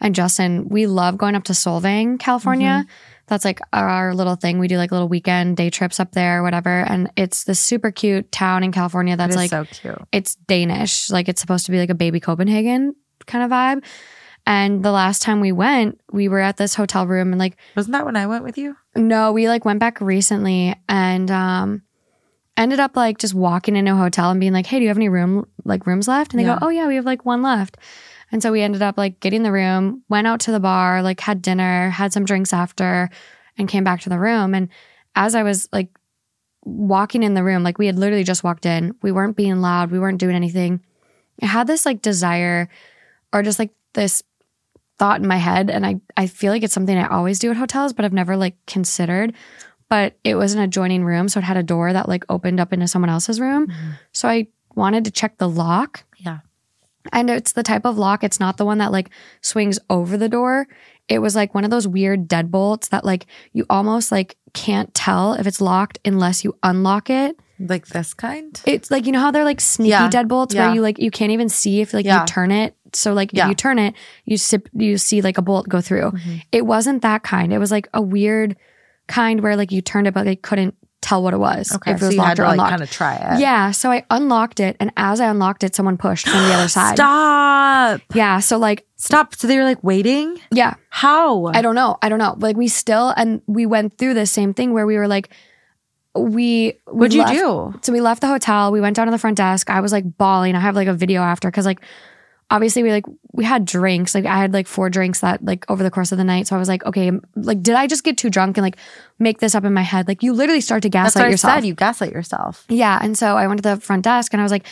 and justin we love going up to solvang california Mm-hmm. that's like our little thing we do like little weekend day trips up there whatever and it's this super cute town in california that's like so cute. it's danish like it's supposed to be like a baby copenhagen kind of vibe and the last time we went we were at this hotel room and like Wasn't that when I went with you? no, we like went back recently and um ended up like just walking into a hotel and being like, "Hey, do you have any room like rooms left?" And they Yeah. go, "Oh yeah, we have like one left." And so we ended up like getting the room, went out to the bar, like had dinner, had some drinks after, and came back to the room. And as I was like walking in the room, like we had literally just walked in, we weren't being loud, we weren't doing anything. I had this like desire or just like this thought in my head and I I feel like it's something I always do at hotels but I've never like considered but it was an adjoining room so it had a door that like opened up into someone else's room so I wanted to check the lock Yeah. and it's the type of lock it's not the one that like swings over the door it was like one of those weird deadbolts that like you almost like can't tell if it's locked unless you unlock it Like this kind? it's like you know how they're like sneaky Yeah. deadbolts Yeah. where you like you can't even see if like Yeah. you turn it. So like if you turn it, you sip you see like a bolt go through. Mm-hmm. It wasn't that kind. It was like a weird kind where like you turned it but they couldn't tell what it was. Okay. If it so was you had locked to or like kind of try it. yeah. So I unlocked it and as I unlocked it, someone pushed from the other <gasps> side. Stop. Yeah. So like Stop. So they were like waiting? yeah. How? I don't know. I don't know. Like we still and we went through the same thing where we were like we, we What'd you left- do? So we left the hotel. We went down to the front desk. I was like bawling. I have like a video after because like obviously we like we had drinks. Like I had like four drinks that like over the course of the night. So I was like, okay, like did I just get too drunk and like make this up in my head? Like you literally start to That's gaslight what I yourself. said. You gaslight yourself. Yeah. And so I went to the front desk and I was like,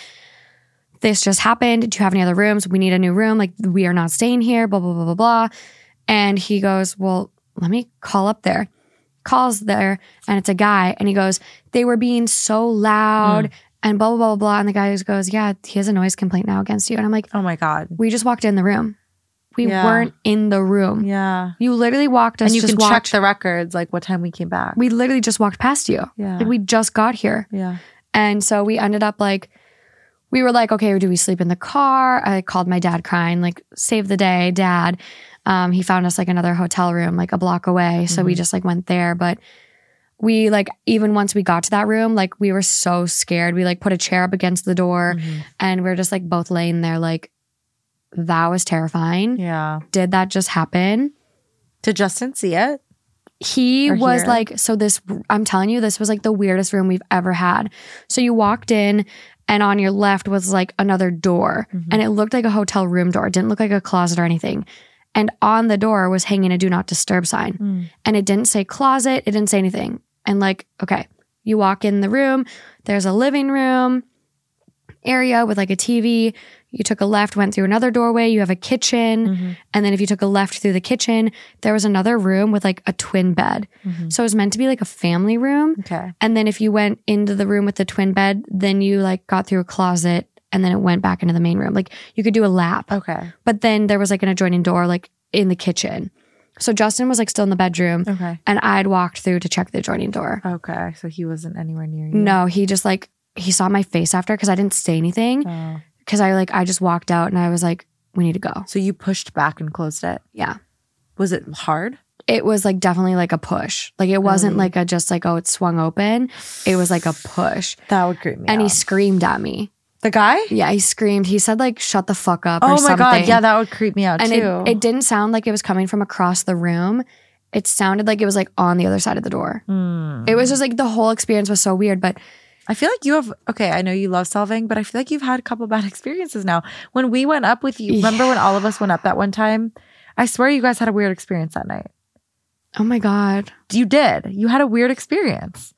this just happened. Do you have any other rooms? We need a new room. Like, we are not staying here, blah, blah, blah, blah, blah. And he goes, well, let me call up there. Calls there and it's a guy. And he goes, they were being so loud mm. And blah, blah, blah, blah. And the guy just goes, yeah, he has a noise complaint now against you. And I'm like, Oh my God. we just walked in the room. We Yeah. weren't in the room. Yeah. You literally walked us. And you just can check the records, like what time we came back. We literally just walked past you. yeah. Like we just got here. yeah. And so we ended up like, we were like, okay, do we sleep in the car? I called my dad crying, like, save the day, dad. Um, he found us like another hotel room, like a block away. So we Mhm. just like went there. But we like, even once we got to that room, like, we were so scared. We like put a chair up against the door Mhm. and we are just like both laying there, like, that was terrifying. Yeah. Did that just happen? Did Justin see it? he Or was here. like so this i'm telling you this was like the weirdest room we've ever had so you walked in and on your left was like another door Mhm. and it looked like a hotel room door it didn't look like a closet or anything and on the door was hanging a do not disturb sign Mm. and it didn't say closet it didn't say anything and like okay you walk in the room there's a living room area with like a tv you took a left went through another doorway you have a kitchen Mhm. and then if you took a left through the kitchen, there was another room with like a twin bed. Mhm. So it was meant to be like a family room. Okay. And then if you went into the room with the twin bed, then you like got through a closet and then it went back into the main room. Like you could do a lap. Okay. But then there was like an adjoining door like in the kitchen. So Justin was like still in the bedroom Okay. and I'd walked through to check the adjoining door. Okay. So he wasn't anywhere near you. No, he just like he saw my face after because I didn't say anything Oh. because I like I just walked out and I was like, we need to go. So you pushed back and closed it. Yeah. Was it hard? it was like definitely like a push. Like it wasn't Really? like a just like oh it swung open. It was like a push. That would creep me and he screamed at me. The guy? Yeah, he screamed. He said like shut the fuck up or Oh my something. god. Yeah, that would creep me out and too. it, it didn't sound like it was coming from across the room. It sounded like it was like on the other side of the door. Hmm. It was just like the whole experience was so weird. But I feel like you have okay, I know you love Solvang, but I feel like you've had a couple bad <laughs> experiences now. When we went up with you, remember when all of us went up that one time? I swear you guys had a weird experience that night. oh my god, You did. You had a weird experience.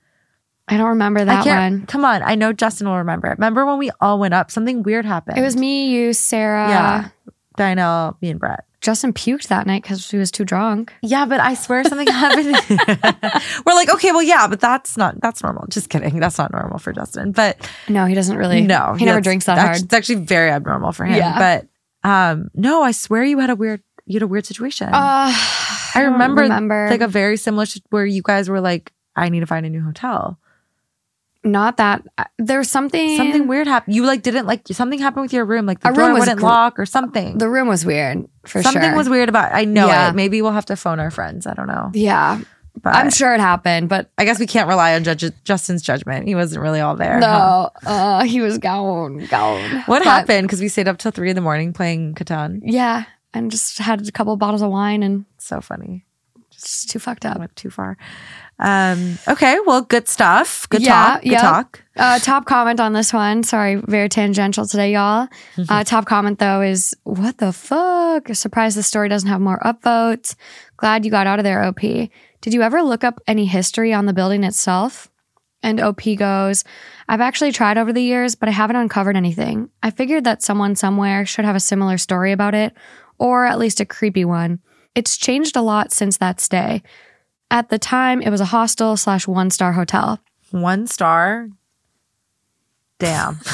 I don't remember that one. come on. I know Justin will remember it. Remember when we all went up? Something weird happened. It was me, you, Sarah. Yeah. Dinah, me and Brett. Justin puked that night because he was too drunk. Yeah, but I swear something happened. <laughs> We're like, okay, well, yeah, but that's not that's normal. Just kidding. That's not normal for Justin. But No, he doesn't really. no, he never drinks that hard. It's actually very abnormal for him. Yeah. But um, no, I swear you had a weird you had a weird situation. Uh, I remember, remember like a very similar where you guys were like, I need to find a new hotel. Not that there's something Something weird happened. You like didn't like something happened with your room, like the door wouldn't gr- lock or something. the room was weird for something sure Something was weird about. I know Yeah. it. Maybe we'll have to phone our friends. I don't know. yeah But i'm sure it happened but I guess we can't rely on Judge, Justin's judgment. He wasn't really all there. huh? no uh he was gone gone What But, happened? Because we stayed up till three in the morning playing Catan. yeah and just had a couple bottles of wine and So funny. just too fucked up went too far. Um, okay, well, good stuff. Good Yeah, talk. Good yeah. talk. uh top comment on this one sorry very tangential today y'all <laughs> uh top comment though is what the fuck surprised the story doesn't have more upvotes glad you got out of there op did you ever look up any history on the building itself And OP goes, I've actually tried over the years, but I haven't uncovered anything. I figured that someone somewhere should have a similar story about it, or at least a creepy one. It's changed a lot since that stay. At the time, it was a hostel slash one star hotel. One star. Damn. <laughs>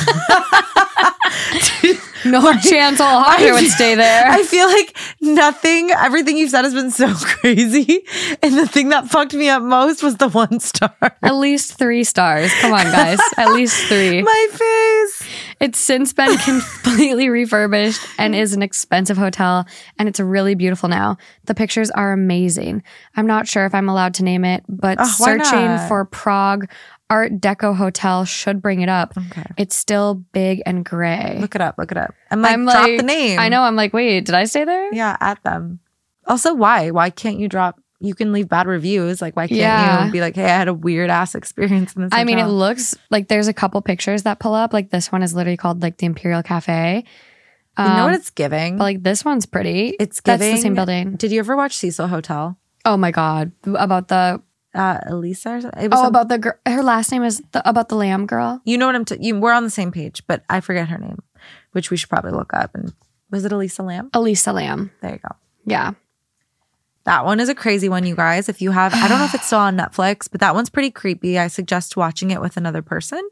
<laughs> No <laughs> chance I'll Hunter would stay there. I feel like nothing, everything you've said has been so <laughs> crazy. And the thing that fucked me up most was the one star. At least three stars. Come on, guys. At least <laughs> three. My face. It's since been completely refurbished and is an expensive hotel, and it's really beautiful now. The pictures are amazing. I'm not sure if I'm allowed to name it, but Oh, searching for Prague Art Deco Hotel should bring it up. Okay. It's still big and gray. Look it up. Look it up. I'm like, I'm drop like- the name. I know. I'm like, wait, did I stay there? Yeah, at them. Also, why? Why can't you drop? You can leave bad reviews. Like, why can't Yeah. you be like, hey, I had a weird ass experience in this? I mean, it looks like there's a couple pictures that pull up. Like this one is literally called like the Imperial Cafe. You know Um, what it's giving? But like this one's pretty. it's That's giving. the same building. Did you ever watch Cecil Hotel? Oh my god! About the Uh, Elisa or something? It was oh some- about the girl. Her last name is the, about the Lam girl. you know what I'm. T- you, we're on the same page, but I forget her name, which we should probably look up. And was it Elisa Lam? Elisa Lam. There you go. Yeah. That one is a crazy one, you guys. If you have, I don't know if it's still on Netflix, but that one's pretty creepy. I suggest watching it with another person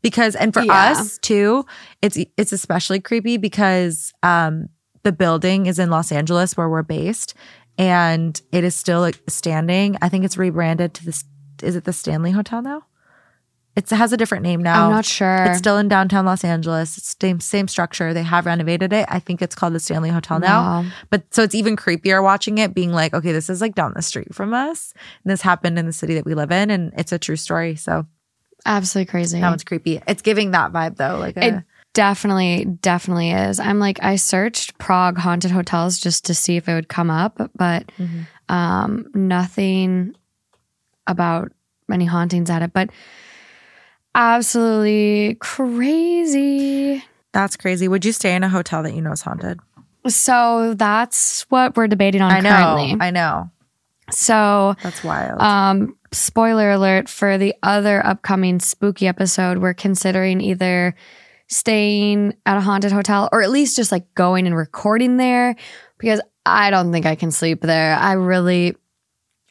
because, and for Yeah. us too, it's it's especially creepy because um the building is in Los Angeles where we're based, and it is still standing. I think it's rebranded to this. Is it the Stanley Hotel now? It's, it has a different name now. I'm not sure. It's still in downtown Los Angeles. It's same same structure. They have renovated it. I think it's called the Stanley Hotel now. Wow. But so it's even creepier watching it, being like, okay, this is like down the street from us. And this happened in the city that we live in, and it's a true story. So Absolutely crazy. that one's creepy. It's giving that vibe though. Like a, It uh, definitely, definitely is. I'm like, I searched Prague haunted hotels just to see if it would come up, but Mhm. um, nothing about any hauntings at it. But absolutely crazy. that's crazy. Would you stay in a hotel that you know is haunted? So that's what we're debating on I know. currently. I know. so, That's wild. um, spoiler alert for the other upcoming spooky episode, we're considering either staying at a haunted hotel or at least just like going and recording there because I don't think I can sleep there. I really,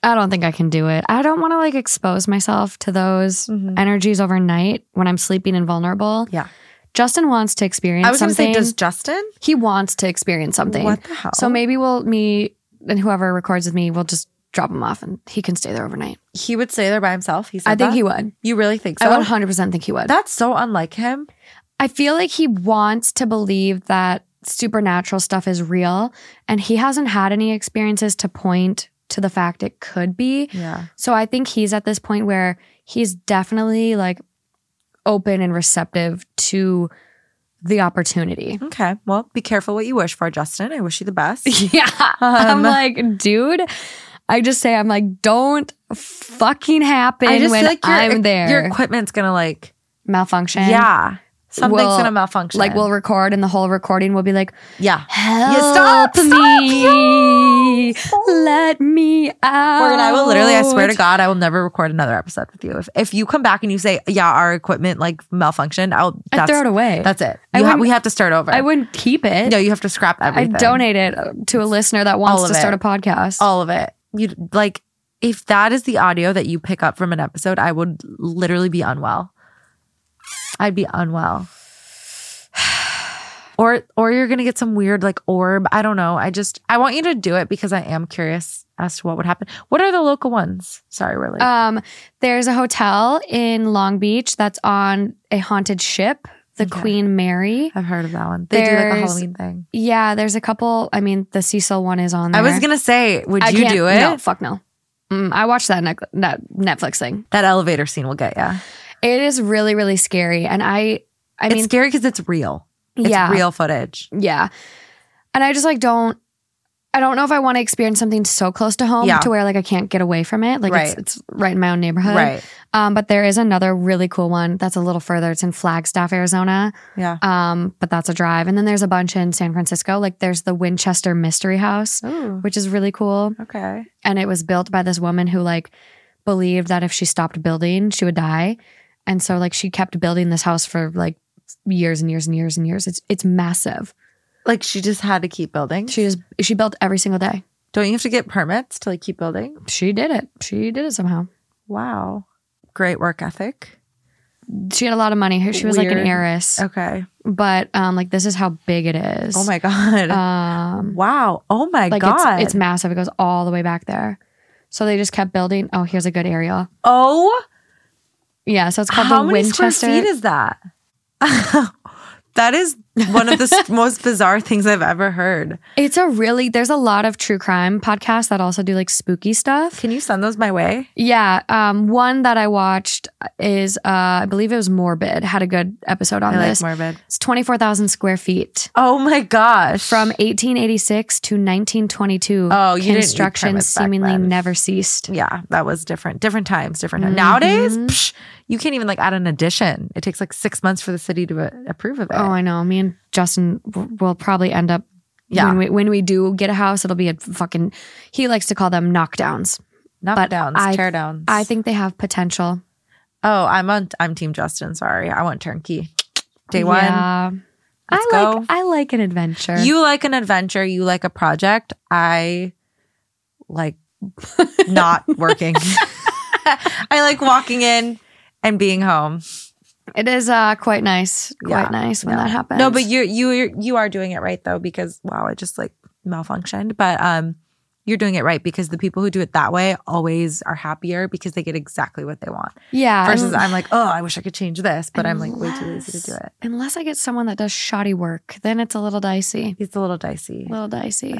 I don't think I can do it. I don't want to like expose myself to those Mhm. energies overnight when I'm sleeping and vulnerable. Yeah. Justin wants to experience I was going to something. say, does Justin? he wants to experience something. What the hell? So maybe we'll me and whoever records with me, we'll just drop him off and he can stay there overnight. he would stay there by himself. He said I think that? he would. You really think so? I 100% think he would. That's so unlike him. I feel like he wants to believe that supernatural stuff is real and he hasn't had any experiences to point to the fact it could be. Yeah. So I think he's at this point where he's definitely like open and receptive to the opportunity. Okay. Well, be careful what you wish for, Justin. I wish you the best. <laughs> Yeah. I'm Um, like, dude, I just say, I'm like, don't fucking happen I just when feel like your, I'm there. your equipment's gonna like, Malfunction. yeah, something's We'll- gonna malfunction. Like we'll record and the whole recording will be like, yeah. help stop, stop, me, let me out. Morgan, I will literally, I swear to God, I will never record another episode with you. If if you come back and you say, yeah, our equipment like malfunctioned, I'll I throw it away. That's it. You ha- we have to start over. I wouldn't keep it. No, you have to scrap everything. I donate it to a listener that wants to of start a podcast. all of it. You like if that is the audio that you pick up from an episode, I would literally be unwell. I'd be unwell. <sighs> Or or you're gonna get some weird like orb. I don't know. I just I want you to do it because I am curious as to what would happen. What are the local ones? Sorry, we're like Um, there's a hotel in Long Beach that's on a haunted ship, the Okay. Queen Mary. I've heard of that one. They do like a Halloween thing. Yeah, there's a couple. I mean, the Cecil one is on there. I was gonna say, would I you do it? No, fuck no. Mm, I watched that, nec- that Netflix thing. That elevator scene will get ya. It is really, really scary, and I, I it's mean, scary because it's real. It's yeah, real footage. yeah, and I just like don't. I don't know if I want to experience something so close to home Yeah. to where like I can't get away from it. Like Right. it's, it's right in my own neighborhood. Right. Um, but there is another really cool one that's a little further. It's in Flagstaff, Arizona. Yeah. Um, but that's a drive. And then there's a bunch in San Francisco. Like there's the Winchester Mystery House, Ooh. which is really cool. Okay. And it was built by this woman who like believed that if she stopped building, she would die. And so like she kept building this house for like years and years and years and years. It's it's massive. Like she just had to keep building. She just she built every single day. Don't you have to get permits to like keep building? She did it. She did it somehow. Wow. Great work ethic. She had a lot of money. She was like an heiress. Okay. But um like this is how big it is. Oh my God. Um wow. Oh my like God. it's it's massive. It goes all the way back there. So they just kept building. Oh, here's a good aerial. oh, Yeah, so it's called how the many Winchester. square feet is that? <laughs> that is one of the <laughs> most bizarre things I've ever heard. it's a really there's a lot of true crime podcasts that also do like spooky stuff. Can you send those my way? Yeah, um, one that I watched is uh, I believe it was Morbid. Had a good episode on I this. like morbid. it's twenty four thousand square feet Oh my gosh. from eighteen eighty six to nineteen twenty two. Oh, you construction seemingly never ceased. yeah, that was different. Different times, different times. Mhm. Nowadays, psh, you can't even like add an addition. It takes like six months for the city to uh, approve of it. Oh, I know. Me and Justin will probably end up. Yeah. When we when we do get a house, it'll be a fucking. He likes to call them knockdowns. Knockdowns, I- tear. I think they have potential. Oh, I'm on. I'm Team Justin. Sorry, I want turnkey. Day one. Yeah. Let's I like go. I like an adventure. You like an adventure. You like a project. I like <laughs> not working. <laughs> I like walking in and being home. It is uh quite nice. Quite Yeah, nice when yeah. that happens. No, but you you you are doing it right though because wow, it just like malfunctioned. But um, you're doing it right because the people who do it that way always are happier because they get exactly what they want. yeah. Versus I'm like, oh, I wish I could change this, but I'm like way too lazy to do it. Unless I get someone that does shoddy work, then it's a little dicey. It's a little dicey. A little dicey.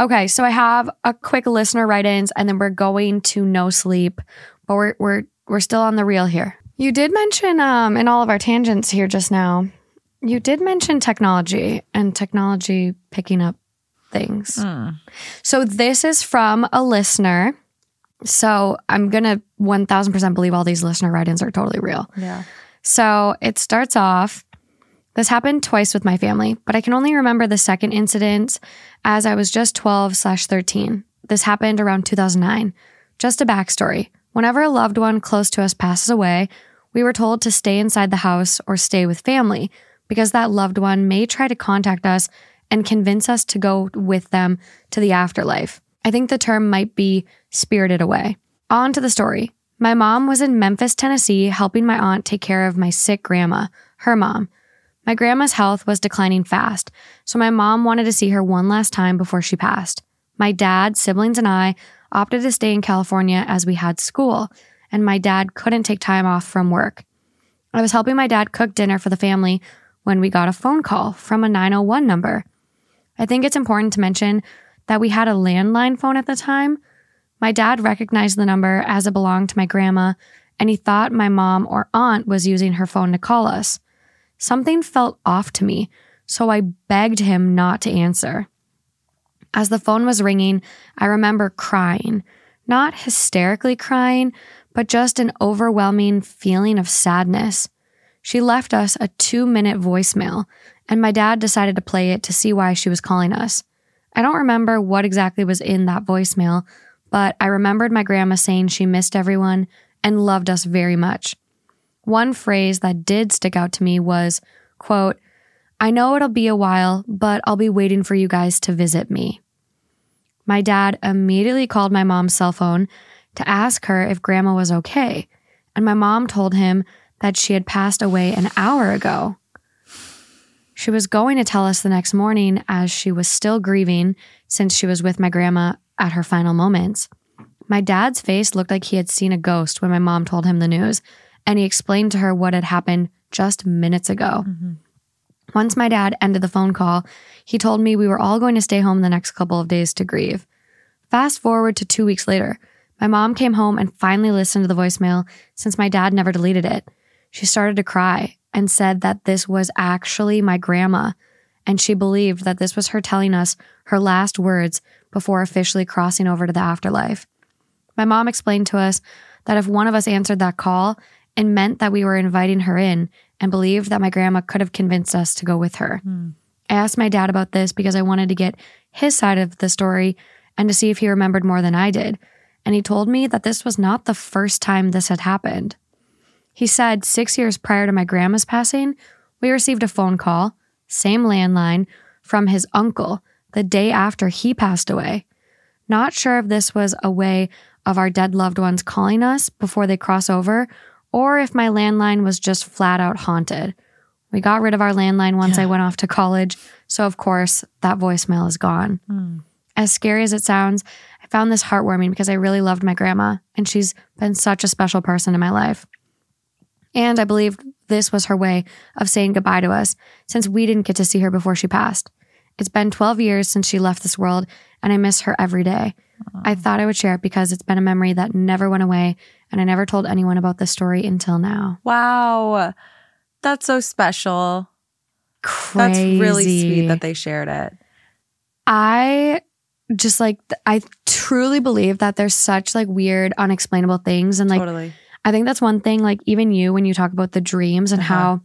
Okay, so I have a quick listener write-ins, and then we're going to no sleep, but we're we're we're still on the reel here. You did mention um in all of our tangents here just now, you did mention technology and technology picking up things. So this is from a listener. So I'm gonna one thousand percent believe all these listener write-ins are totally real. Yeah. So it starts off. This happened twice with my family, but I can only remember the second incident as I was just 12 slash 13. This happened around 2009. Just a backstory. Whenever a loved one close to us passes away, we were told to stay inside the house or stay with family because that loved one may try to contact us and convince us to go with them to the afterlife. I think the term might be spirited away. On to the story. My mom was in Memphis, Tennessee, helping my aunt take care of my sick grandma, her mom. My grandma's health was declining fast, so my mom wanted to see her one last time before she passed. My dad, siblings, and I opted to stay in California as we had school, and my dad couldn't take time off from work. I was helping my dad cook dinner for the family when we got a phone call from a 901 number. I think it's important to mention that we had a landline phone at the time. My dad recognized the number as it belonged to my grandma, and he thought my mom or aunt was using her phone to call us. Something felt off to me, so I begged him not to answer. As the phone was ringing, I remember crying. Not hysterically crying, but just an overwhelming feeling of sadness. She left us a two minute voicemail, and my dad decided to play it to see why she was calling us. I don't remember what exactly was in that voicemail, but I remembered my grandma saying she missed everyone and loved us very much. One phrase that did stick out to me was, quote, I know it'll be a while, but I'll be waiting for you guys to visit me. My dad immediately called my mom's cell phone to ask her if grandma was okay, and my mom told him that she had passed away an hour ago. She was going to tell us the next morning as she was still grieving since she was with my grandma at her final moments. My dad's face looked like he had seen a ghost when my mom told him the news, and he explained to her what had happened just minutes ago. Mm-hmm. Once my dad ended the phone call, he told me we were all going to stay home the next couple of days to grieve. Fast forward to two weeks later, my mom came home and finally listened to the voicemail since my dad never deleted it. She started to cry and said that this was actually my grandma, and she believed that this was her telling us her last words before officially crossing over to the afterlife. My mom explained to us that if one of us answered that call, it meant that we were inviting her in and believed that my grandma could have convinced us to go with her. Hmm. I asked my dad about this because I wanted to get his side of the story and to see if he remembered more than I did. And he told me that this was not the first time this had happened. He said six years prior to my grandma's passing, we received a phone call, same landline, from his uncle the day after he passed away. Not sure if this was a way of our dead loved ones calling us before they cross over, or if my landline was just flat out haunted. We got rid of our landline once I went off to college, so of course that voicemail is gone. Hmm. As scary as it sounds, I found this heartwarming because I really loved my grandma, and she's been such a special person in my life. And I believed this was her way of saying goodbye to us since we didn't get to see her before she passed. It's been 12 years since she left this world, and I miss her every day. I thought I would share it because it's been a memory that never went away, and I never told anyone about this story until now. Wow. That's so special. Crazy. That's really sweet that they shared it. I just like, I truly believe that there's such like weird, unexplainable things. And like, totally. I think that's one thing, like, even you, when you talk about the dreams and Uh-huh. how,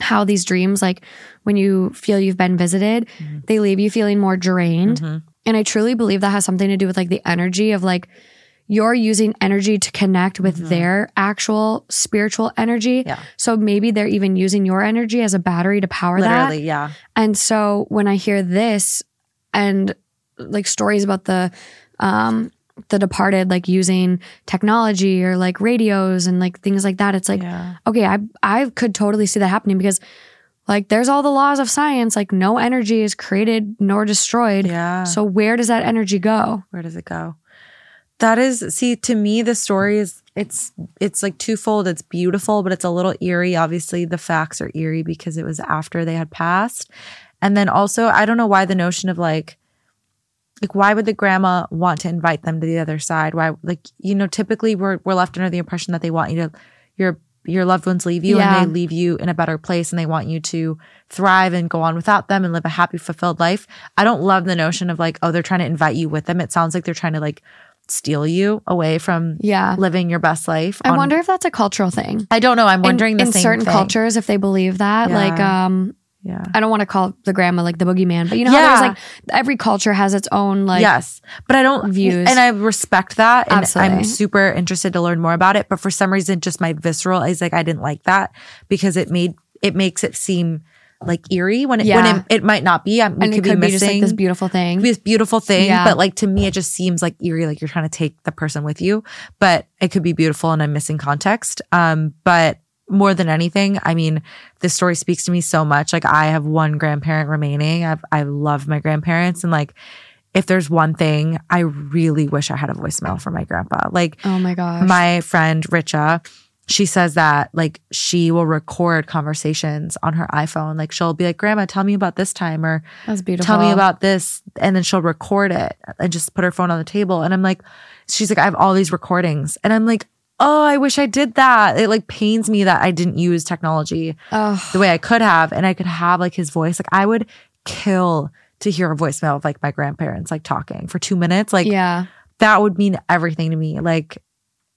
how these dreams, like when you feel you've been visited, Mhm. they leave you feeling more drained. Mhm. And I truly believe that has something to do with like the energy of like you're using energy to connect with Mhm. their actual spiritual energy. Yeah. So maybe they're even using your energy as a battery to power that. Literally, yeah. And so when I hear this and like stories about the um the departed like using technology or like radios and like things like that, it's like yeah. okay, I I could totally see that happening because like there's all the laws of science, like no energy is created nor destroyed. Yeah. So where does that energy go? where does it go? That is see to me the story is it's it's like twofold. It's beautiful, but it's a little eerie. Obviously, the facts are eerie because it was after they had passed. And then also, I don't know why the notion of like like why would the grandma want to invite them to the other side? Why like you know, typically we're we're left under the impression that they want you to your your loved ones leave you Yeah. and they leave you in a better place and they want you to thrive and go on without them and live a happy, fulfilled life. I don't love the notion of like, oh, they're trying to invite you with them. It sounds like they're trying to like steal you away from Yeah. living your best life. I on- wonder if that's a cultural thing. I don't know. I'm wondering in, the in certain thing. cultures if they believe that. Like Yeah. um Yeah. I don't want to call the grandma like the boogeyman, but you know how there's like every culture has its own like yes, but I don't views. and I respect that, and Absolutely. I'm super interested to learn more about it. But for some reason, just my visceral is like I didn't like that because it made it makes it seem like eerie when it Yeah. when it, it might not be. I, we and it could, could be be just like missing this beautiful thing. this beautiful thing, Yeah. but like to me, it just seems like eerie, like you're trying to take the person with you. But it could be beautiful, and I'm missing context. Um, but more than anything, I mean, this story speaks to me so much. Like I have one grandparent remaining. I've I love my grandparents, and like if there's one thing, I really wish I had a voicemail for my grandpa. Like oh my gosh. my friend Richa, she says that like she will record conversations on her iPhone. Like she'll be like, "Grandma, tell me about this time," or That's beautiful. tell me about this and then she'll record it and just put her phone on the table. And i'm like she's like i have all these recordings. And i'm like oh i wish i did that. It like pains me that i didn't use technology Oh, the way i could have and i could have like his voice. Like i would kill to hear a voicemail of like my grandparents like talking for two minutes. Like yeah. that would mean everything to me. Like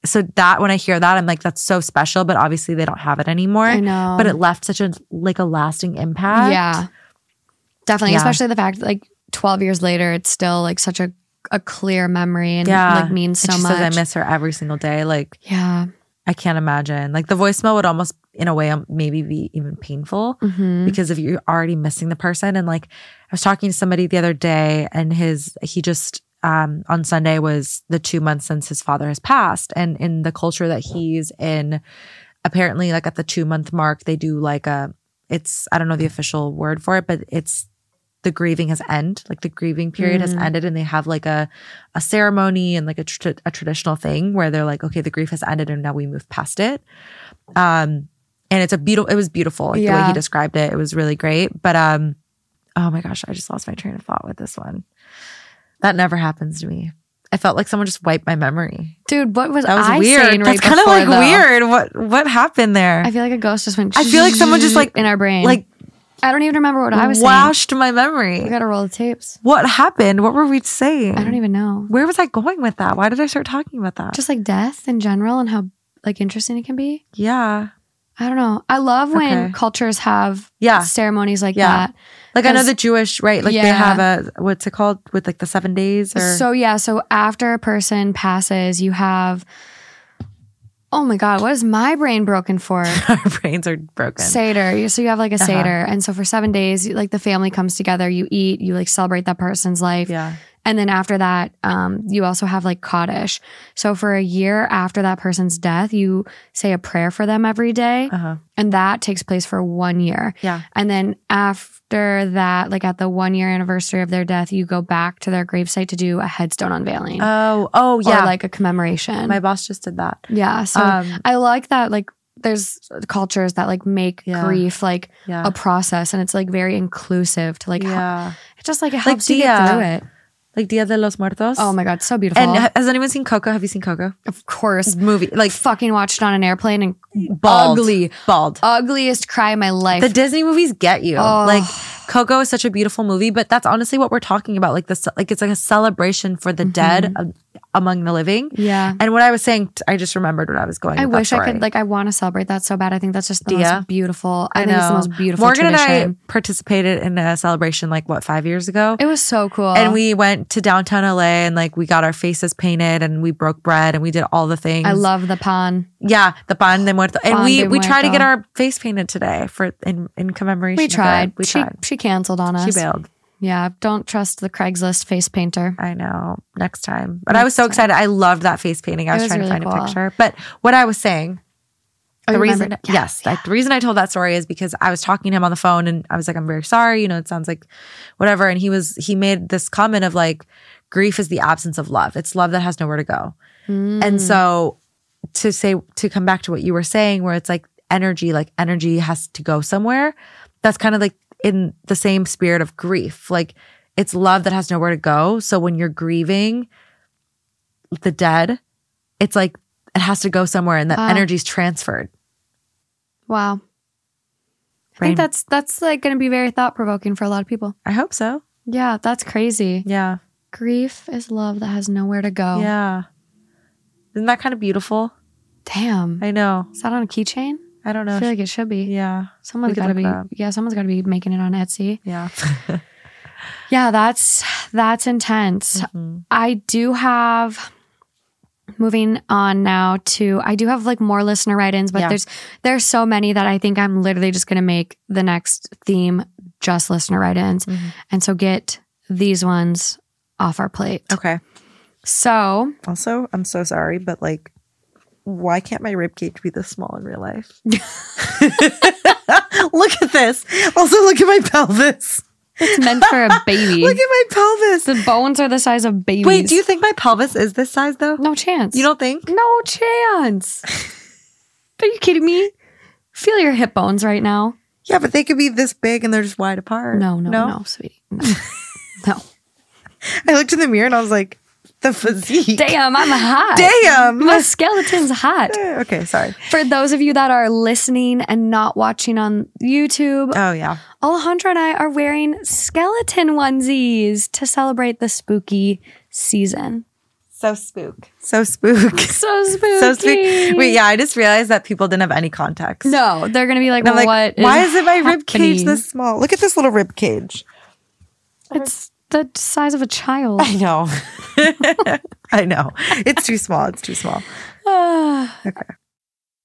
so that when i hear that i'm like that's so special but obviously they don't have it anymore I know. but it left such a like a lasting impact Yeah. Definitely. Yeah. Especially the fact that like 12 years later, it's still like such a, a clear memory and yeah like means so much. says i miss her every single day like yeah. I can't imagine. Like the voicemail would almost, in a way, um, maybe be even painful hmm because if you're already missing the person. And like, I was talking to somebody the other day, and his he just um, on Sunday was the two months since his father has passed, and in the culture that he's in, apparently, like at the two month mark, they do like a. It's I don't know the official word for it, but it's the grieving has end like the grieving period has Mm. ended and they have like a a ceremony and like a, tr- a traditional thing where they're like okay the grief has ended and now we move past it. Um and it's a beautiful it was beautiful like the way he described it. It was really great. But um oh my gosh i just lost my train of thought with this one that never happens to me i felt like someone just wiped my memory Dude, what was, that was I weird saying right that's kind of like though? weird what what happened there I feel like a ghost just went. I feel like someone just, like- in our brain. like I don't even remember what I was saying. washed my memory We got to roll the tapes. what happened what were we saying I don't even know. Where was I going with that? Why did I start talking about that? Just like death in general and how like interesting it can be. yeah. I don't know. I love when Okay. cultures have Yeah. ceremonies like Yeah. that. Like I know the Jewish, right? Like they have a what's it called with like the seven days or So yeah, so after a person passes, you have Oh my god, what is my brain broken for? <laughs> our brains are broken. Seder. So you have like a Uh-huh. Seder. And so for seven days, like the family comes together, you eat, you like celebrate that person's life. yeah. And then after that, um, you also have like Kaddish. So for a year after that person's death, you say a prayer for them every day, Uh-huh. And that takes place for one year. Yeah. And then after that, like at the one year anniversary of their death, you go back to their gravesite to do a headstone unveiling. Oh, oh Or yeah. like a commemoration. my boss just did that. yeah. So Um I like that, like there's cultures that like make Yeah. grief like Yeah. a process and it's like very inclusive to like yeah. it just like it helps you get through it. Like Dia de los Muertos. Oh my god, so beautiful. And has anyone seen Coco? Have you seen Coco? of course, Movie like fucking watched on an airplane and bald, ugly, bald. ugliest cry of my life. the Disney movies get you. Oh. Like Coco is such a beautiful movie, but that's honestly what we're talking about. Like this, like it's like a celebration for the dead uh, among the living. Yeah. And what I was saying, I just remembered what I was going. I wish I could like I want to celebrate that so bad. I think that's just the Dia? most beautiful. I, I think it's the most beautiful Morgan tradition. and I participated in a celebration like what five years ago. it was so cool. and we went to downtown LA and like we got our faces painted and we broke bread and we did all the things. I love the pan. yeah, the pan de muerto. And Pan we we tried to get our face painted today for in in commemoration. We tried. We she tried. she canceled on us. She bailed. Yeah, don't trust the Craigslist face painter. I know. Next time. But I was Next so time. excited. I loved that face painting. I was, was trying really to find cool. a picture. But what I was saying, Oh, the reason, it? Yeah, yes, like the reason I told that story is because I was talking to him on the phone and I was like, I'm very sorry. You know, it sounds like whatever. And he was, he made this comment of like, grief is the absence of love. It's love that has nowhere to go. Mm. And so to say, to come back to what you were saying, where it's like energy, like energy has to go somewhere, that's kind of like in the same spirit of grief. Like it's love that has nowhere to go. So when you're grieving the dead, it's like it has to go somewhere and that Wow. energy's transferred. Wow. I think that's that's like going to be very thought provoking for a lot of people. I hope so. Yeah, that's crazy. Yeah. Grief is love that has nowhere to go. Yeah. Isn't that kind of beautiful? Damn. I know. Is that on a keychain? I don't know. I feel like it should be. yeah. Someone's got to be. Yeah, someone's got to be making it on Etsy. Yeah. <laughs> Yeah, that's that's intense. Mhm. I do have moving on now to I do have like more listener write-ins, but Yeah. there's there's so many that I think I'm literally just gonna make the next theme just listener write-ins. Mhm. And so get these ones off our plate. Okay. So Also, I'm so sorry, but like, why can't my rib cage be this small in real life? <laughs> look at this. Also, look at my pelvis. it's meant for a <laughs> baby. Look at my pelvis. the bones are the size of babies. Wait, do you think my pelvis is this size though? no chance. You don't think? no chance. <laughs> are you kidding me? Feel your hip bones right now. Yeah, but they could be this big and they're just wide apart. No, no, no, sweetie. No. no. I looked in the mirror and I was like, the physique. Damn, I'm hot. Damn. My skeleton's hot. <laughs> Okay, sorry. For those of you that are listening and not watching on YouTube, Oh yeah. Alejandra and I are wearing skeleton onesies to celebrate the spooky season. So spook. So spook. <laughs> So spooky. <laughs> so spook. Wait, yeah, I just realized that people didn't have any context. No, they're gonna be like, And I'm what? like, why is it my rib cage happening?" this small? Look at this little rib cage. It's the size of a child. I know. <laughs> I know. It's too small. It's too small. <sighs> Okay.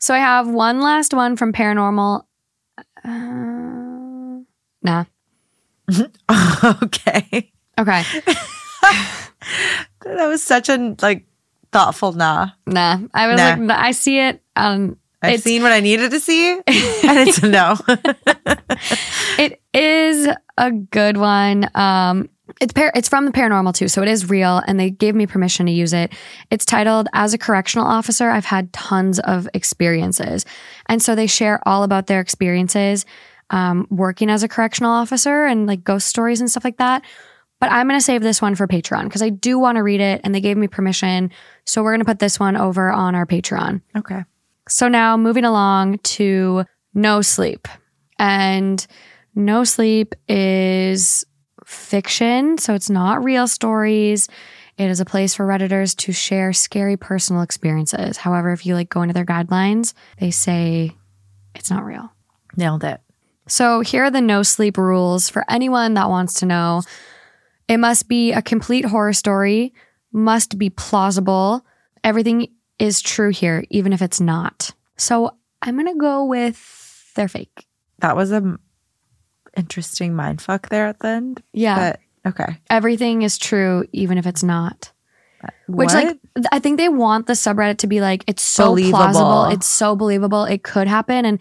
So I have one last one from paranormal. Uh, nah. <laughs> okay. Okay. <laughs> That was such a like thoughtful nah. Nah. I was Nah. like, I see it. Um, I've seen what I needed to see, <laughs> and it's a no. It is a good one. Um, it's par- it's from the paranormal too, so it is real, and they gave me permission to use it. It's titled "As a Correctional Officer, I've had tons of experiences," and so they share all about their experiences um, working as a correctional officer and like ghost stories and stuff like that. But I'm gonna save this one for Patreon because I do want to read it, and they gave me permission, so we're gonna put this one over on our Patreon. okay. So now moving along to No Sleep. And No Sleep is fiction, so it's not real stories. It is a place for Redditors to share scary personal experiences. However, if you like go into their guidelines, they say it's not real. Nailed it. So here are the no sleep rules for anyone that wants to know. It must be a complete horror story, must be plausible. Everything is true here, even if it's not. So I'm going to go with they're fake. That was a interesting mind fuck there at the end. Yeah. But okay. everything is true, even if it's not. Which, like, I think they want the subreddit to be like, it's so Believable. plausible, it's so believable, it could happen. And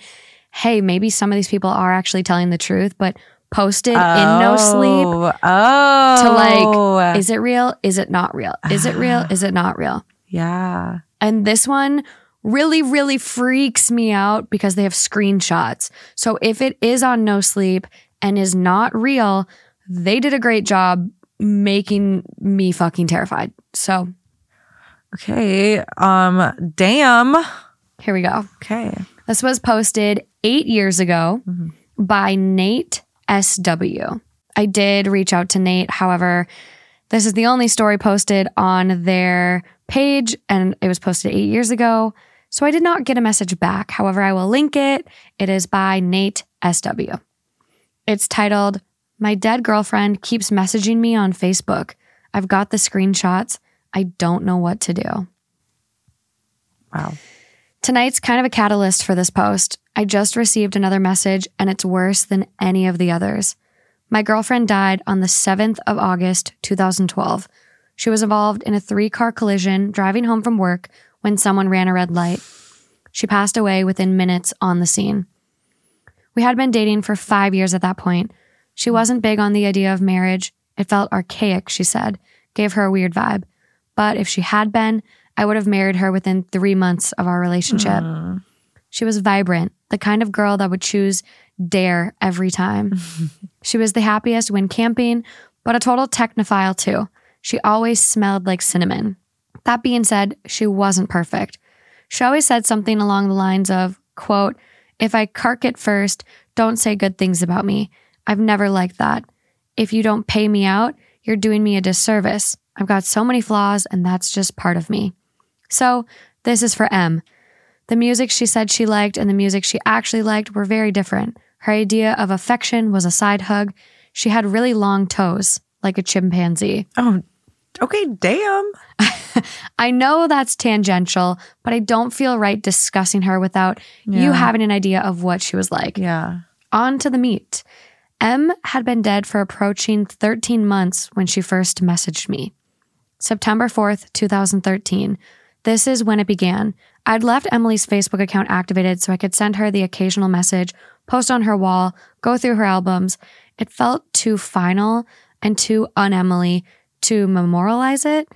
hey, maybe some of these people are actually telling the truth, but posted in no sleep. Oh, Oh. to, like, oh. Is it real? Is it not real? Is it real? <sighs> Is it not real? yeah. And this one really, really freaks me out because they have screenshots. So if it is on no sleep and is not real, they did a great job making me fucking terrified. So Okay. Um. Damn. here we go. Okay. This was posted eight years ago by Nate SW. I did reach out to Nate. However, this is the only story posted on their page and it was posted eight years ago. So I did not get a message back. However, I will link it. It is by Nate SW. It's titled, My Dead Girlfriend Keeps Messaging Me on Facebook. I've got the screenshots. I don't know what to do. Wow. Tonight's kind of a catalyst for this post. I just received another message and it's worse than any of the others. My girlfriend died on the 7th of August, 2012. She was involved in a three car collision driving home from work when someone ran a red light. She passed away within minutes on the scene. We had been dating for five years at that point. She wasn't big on the idea of marriage. It felt archaic, she said, gave her a weird vibe. But if she had been, I would have married her within three months of our relationship. Hmm. She was vibrant, the kind of girl that would choose dare every time. <laughs> she was the happiest when camping, but a total technophile too. She always smelled like cinnamon. That being said, she wasn't perfect. She always said something along the lines of, quote, if I cark it first, don't say good things about me. I've never liked that. If you don't pay me out, you're doing me a disservice. I've got so many flaws, and that's just part of me. So, this is for M. The music she said she liked and the music she actually liked were very different. Her idea of affection was a side hug. She had really long toes, like a chimpanzee. Oh. Okay. Damn. <laughs> I know that's tangential, but I don't feel right discussing her without you having an idea of what she was like. Yeah. On to the meat. M had been dead for approaching 13 months when she first messaged me. September 4th, 2013. This is when it began. I'd left Emily's Facebook account activated so I could send her the occasional message, post on her wall, go through her albums. It felt too final and too un Emily to memorialize it.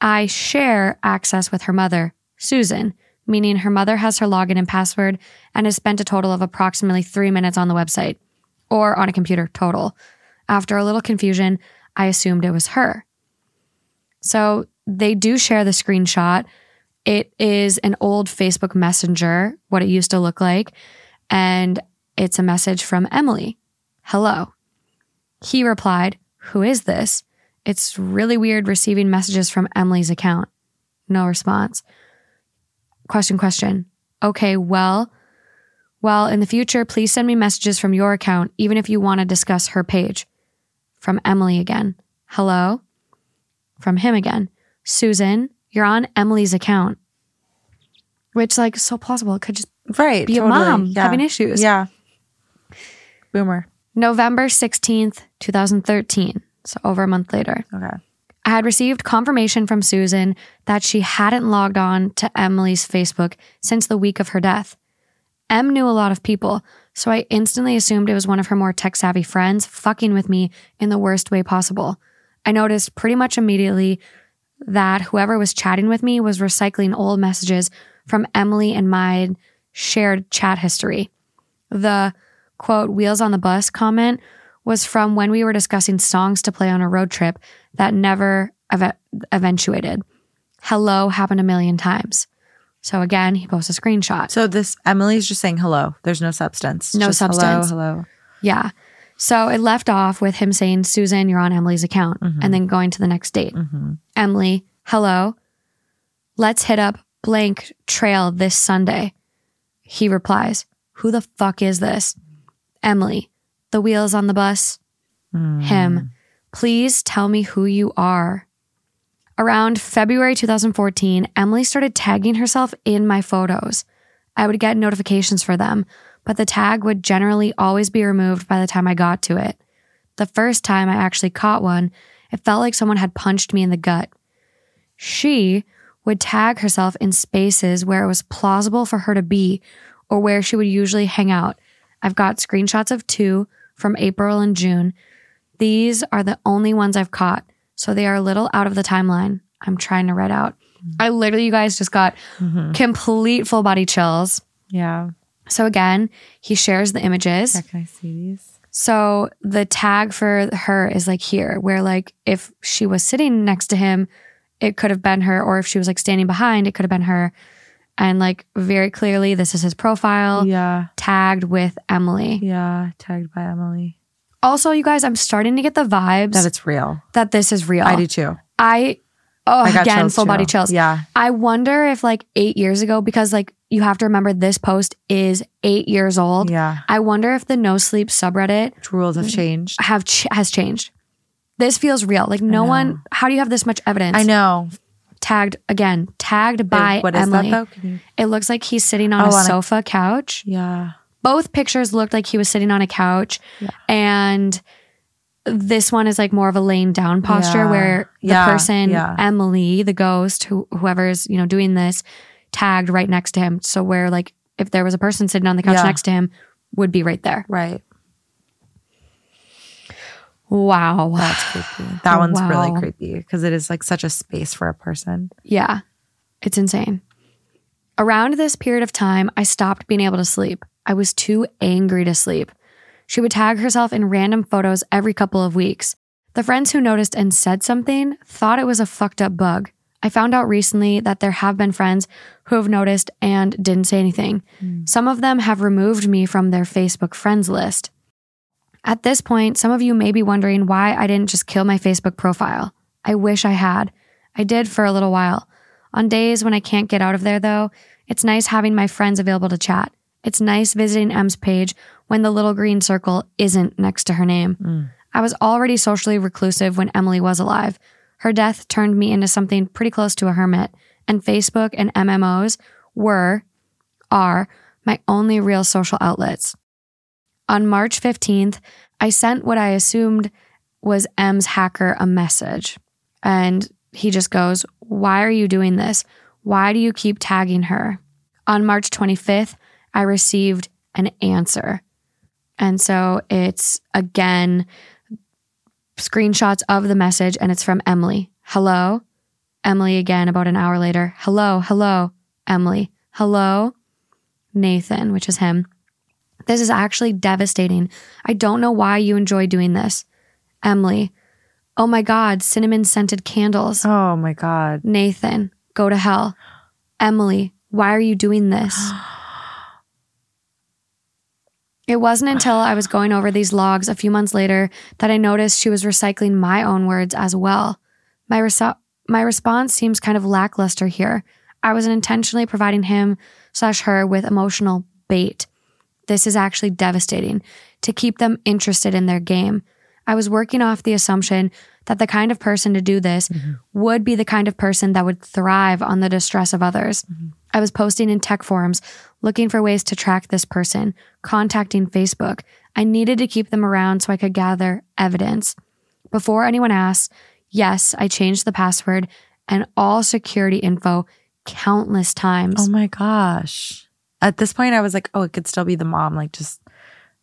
I share access with her mother, Susan, meaning her mother has her login and password and has spent a total of approximately three minutes on the website or on a computer total. After a little confusion, I assumed it was her. So they do share the screenshot. It is an old Facebook Messenger, what it used to look like. And it's a message from Emily Hello. He replied, Who is this? It's really weird receiving messages from Emily's account. No response. Question, question. Okay, well, well, in the future, please send me messages from your account, even if you want to discuss her page. From Emily again. Hello. From him again. Susan, you're on Emily's account. Which, like, so plausible. It could just Right. be a mom Yeah. having issues. Yeah. Boomer. November 16th, 2013. So over a month later. Okay. I had received confirmation from Susan that she hadn't logged on to Emily's Facebook since the week of her death. Em knew a lot of people, so I instantly assumed it was one of her more tech savvy friends fucking with me in the worst way possible. I noticed pretty much immediately that whoever was chatting with me was recycling old messages from Emily and my shared chat history. The quote, wheels on the bus comment was from when we were discussing songs to play on a road trip that never ev- eventuated. Hello happened a million times. So again, he posts a screenshot. So this Emily's just saying hello. There's no substance. No Just substance. Hello, hello. Yeah. So it left off with him saying, Susan, you're on Emily's account, mm-hmm. and then going to the next date. Mm-hmm. Emily, hello. Let's hit up blank trail this Sunday. He replies, Who the fuck is this? Emily, the wheels on the bus. Hmm. Him, please tell me who you are. Around February 2014, Emily started tagging herself in my photos. I would get notifications for them, but the tag would generally always be removed by the time I got to it. The first time I actually caught one, it felt like someone had punched me in the gut. She would tag herself in spaces where it was plausible for her to be or where she would usually hang out. I've got screenshots of two from April and June. These are the only ones I've caught, so they are a little out of the timeline. I'm trying to read out. Mm-hmm. I literally, you guys just got mm-hmm. complete full body chills. Yeah. So again, he shares the images. Yeah, Can I see these? So the tag for her is like here, where like if she was sitting next to him, it could have been her, or if she was like standing behind, it could have been her. And like very clearly, this is his profile Yeah. tagged with Emily. Yeah. Tagged by Emily. Also, you guys, I'm starting to get the vibes That it's real. That this is real. I do too. I oh I got again full body chills. Yeah. I wonder if like eight years ago, because like you have to remember this post is eight years old. Yeah. I wonder if the no sleep subreddit Which rules have changed. have ch- has changed. This feels real. Like no one. How do you have this much evidence? I know. Tagged again. Tagged by what is Emily. that? You- It looks like he's sitting on Oh, a on a- sofa couch. Yeah. Both pictures looked like he was sitting on a couch, and this one is like more of a laying down posture Yeah. where the Yeah, person yeah. Emily, the ghost, who whoever's you know doing this, tagged right next to him. So where like if there was a person sitting on the couch Yeah. next to him, would be right there. Right. Wow. That's creepy. That one's really creepy because it is like such a space for a person. Yeah, it's insane. Around this period of time, I stopped being able to sleep. I was too angry to sleep. She would tag herself in random photos every couple of weeks. The friends who noticed and said something thought it was a fucked up bug. I found out recently that there have been friends who have noticed and didn't say anything. Hmm. Some of them have removed me from their Facebook friends list. At this point, some of you may be wondering why I didn't just kill my Facebook profile. I wish I had. I did for a little while. On days when I can't get out of there, though, it's nice having my friends available to chat. It's nice visiting M's page when the little green circle isn't next to her name. Mm. I was already socially reclusive when Emily was alive. Her death turned me into something pretty close to a hermit, and Facebook and MMOs were, are, my only real social outlets. On March 15th, I sent what I assumed was M's hacker a message. And he just goes, Why are you doing this? Why do you keep tagging her? On March 25th, I received an answer. And so it's again screenshots of the message, and it's from Emily. Hello. Emily again about an hour later. Hello, hello, Emily. Hello, Nathan, which is him. This is actually devastating. I don't know why you enjoy doing this. Emily. Oh my God, cinnamon scented candles. Oh my God. Nathan, go to hell. Emily, why are you doing this? <gasps> It wasn't until I was going over these logs a few months later that I noticed she was recycling my own words as well. My, reso- my response seems kind of lackluster here. I was intentionally providing him slash her with emotional bait. This is actually devastating to keep them interested in their game. I was working off the assumption that the kind of person to do this mm-hmm. would be the kind of person that would thrive on the distress of others. Mm-hmm. I was posting in tech forums looking for ways to track this person, contacting Facebook. I needed to keep them around so I could gather evidence. Before anyone asks, yes, I changed the password and all security info countless times. Oh my gosh. At this point, I was like, oh, it could still be the mom, like just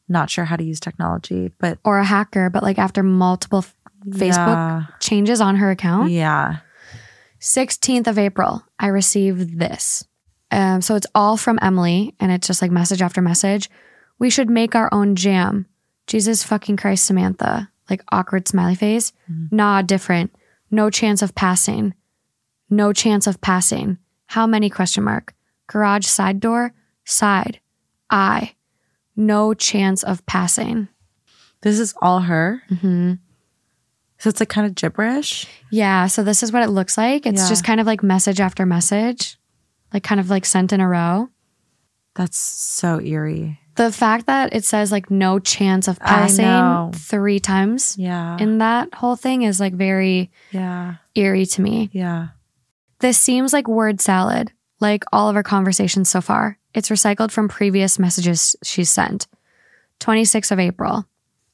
not sure how to use technology. But or a hacker, but like after multiple f- Facebook Yeah. changes on her account. yeah. 16th of April, I received this. Um, so it's all from Emily, and it's just like message after message. We should make our own jam. Jesus fucking Christ, Samantha. Like awkward smiley face. Nah, different. No chance of passing. No chance of passing. How many question mark? Garage side door, side, I. No chance of passing. This is all her. hmm So it's like kind of gibberish. Yeah, so this is what it looks like. It's Yeah. just kind of like message after message, like kind of like sent in a row. That's so eerie. The fact that it says like no chance of passing three times Yeah. in that whole thing is like very yeah. eerie to me. Yeah. This seems like word salad, like all of our conversations so far. It's recycled from previous messages she's sent. 26th of April.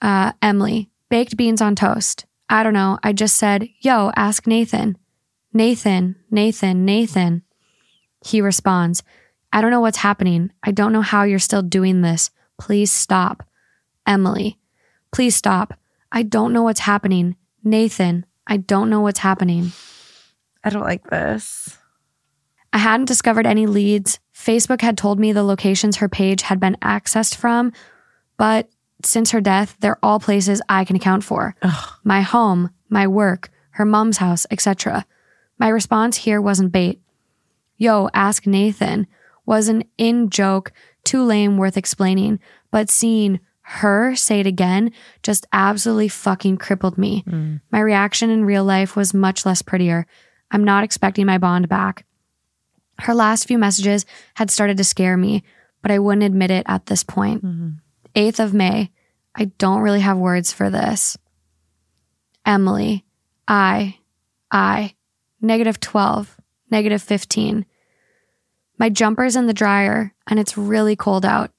Uh, Emily, baked beans on toast. I don't know. I just said, yo, ask Nathan. Nathan, Nathan, Nathan. He responds, I don't know what's happening. I don't know how you're still doing this. Please stop. Emily, please stop. I don't know what's happening. Nathan, I don't know what's happening. I don't like this. I hadn't discovered any leads. Facebook had told me the locations her page had been accessed from, but since her death, they're all places I can account for. Ugh. My home, my work, her mom's house, etc. My response here wasn't bait. Yo, ask Nathan was an in joke, too lame, worth explaining, but seeing her say it again just absolutely fucking crippled me. Mm. My reaction in real life was much less prettier. I'm not expecting my bond back. Her last few messages had started to scare me, but I wouldn't admit it at this point. Mm-hmm. 8th of May. I don't really have words for this. Emily, I, I, negative 12, negative 15. My jumper's in the dryer and it's really cold out.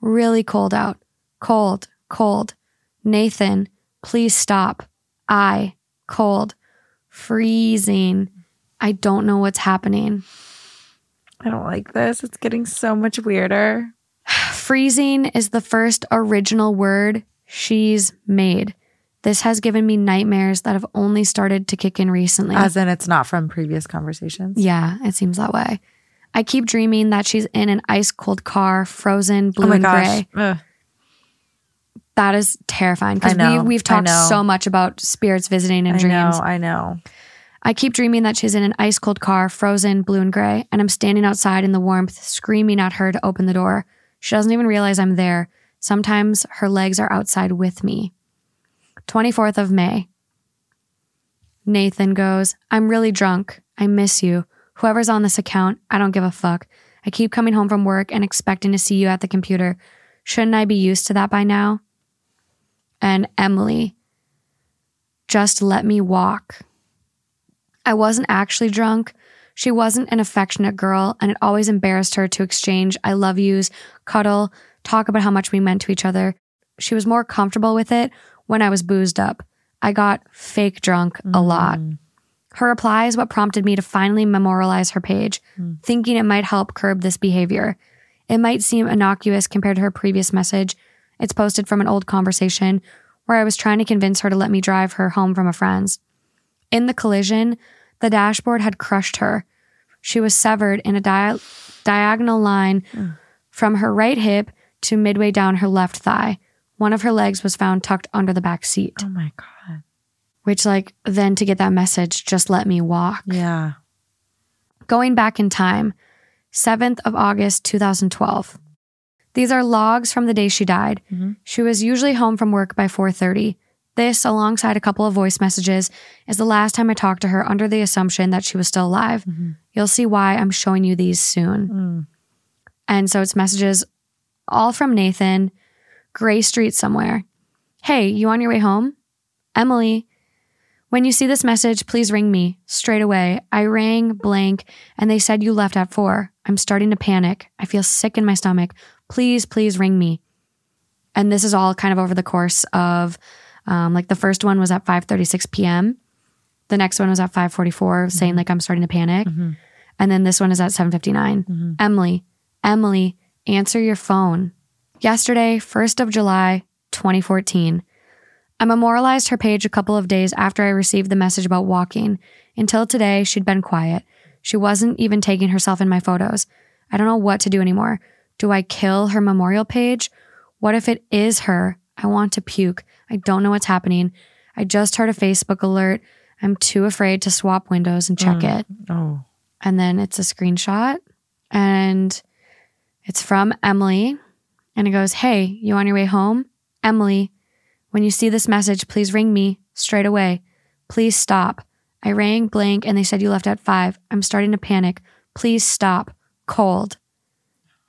Really cold out. Cold, cold. Nathan, please stop. I, cold. Freezing. I don't know what's happening. I don't like this. It's getting so much weirder. Freezing is the first original word she's made. This has given me nightmares that have only started to kick in recently. As in, it's not from previous conversations. yeah, it seems that way. I keep dreaming that she's in an ice cold car, frozen, oh blue Oh my and gosh. gray. Ugh. That is terrifying because we, we've talked so much about spirits visiting in I dreams. know. I know. I keep dreaming that she's in an ice cold car, frozen, blue and gray, and I'm standing outside in the warmth, screaming at her to open the door. She doesn't even realize I'm there. Sometimes her legs are outside with me. 24th of May. Nathan goes, I'm really drunk. I miss you. Whoever's on this account, I don't give a fuck. I keep coming home from work and expecting to see you at the computer. Shouldn't I be used to that by now? And Emily, just let me walk. I wasn't actually drunk. She wasn't an affectionate girl, and it always embarrassed her to exchange I love yous, cuddle, talk about how much we meant to each other. She was more comfortable with it when I was boozed up. I got fake drunk a mm. lot. Her reply is what prompted me to finally memorialize her page, hmm. thinking it might help curb this behavior. It might seem innocuous compared to her previous message. It's posted from an old conversation where I was trying to convince her to let me drive her home from a friend's. In the collision, the dashboard had crushed her. She was severed in a dia- diagonal line from her right hip to midway down her left thigh. One of her legs was found tucked under the back seat, Oh my God. which, like, then to get that message, just let me walk. Yeah. Going back in time, 7th of August 2012. These are logs from the day she died. Mhm. She was usually home from work by 4:30. This, alongside a couple of voice messages, is the last time I talked to her under the assumption that she was still alive. You'll see why I'm showing you these soon. Mm. And so it's messages all from Nathan, Gray Street somewhere. Hey, you on your way home? Emily, when you see this message, please ring me straight away. I rang blank and they said you left at four. I'm starting to panic. I feel sick in my stomach. Please, please ring me. And this is all kind of over the course of um, like the first one was at 5:36 p.m. The next one was at 5:44 mm-hmm. saying like I'm starting to panic. Mm-hmm. And then this one is at 7:59. Mm-hmm. Emily, Emily, answer your phone. Yesterday, 1st of July, 2014. I memorialized her page a couple of days after I received the message about walking. Until today, she'd been quiet. She wasn't even taking herself in my photos. I don't know what to do anymore. Do I kill her memorial page? What if it is her? I want to puke. I don't know what's happening. I just heard a Facebook alert. I'm too afraid to swap windows and check mm. it. Oh. And then it's a screenshot. And it's from Emily. And it goes, Hey, you on your way home? Emily, when you see this message, please ring me straight away. Please stop. I rang blank and they said you left at five. I'm starting to panic. Please stop. Cold.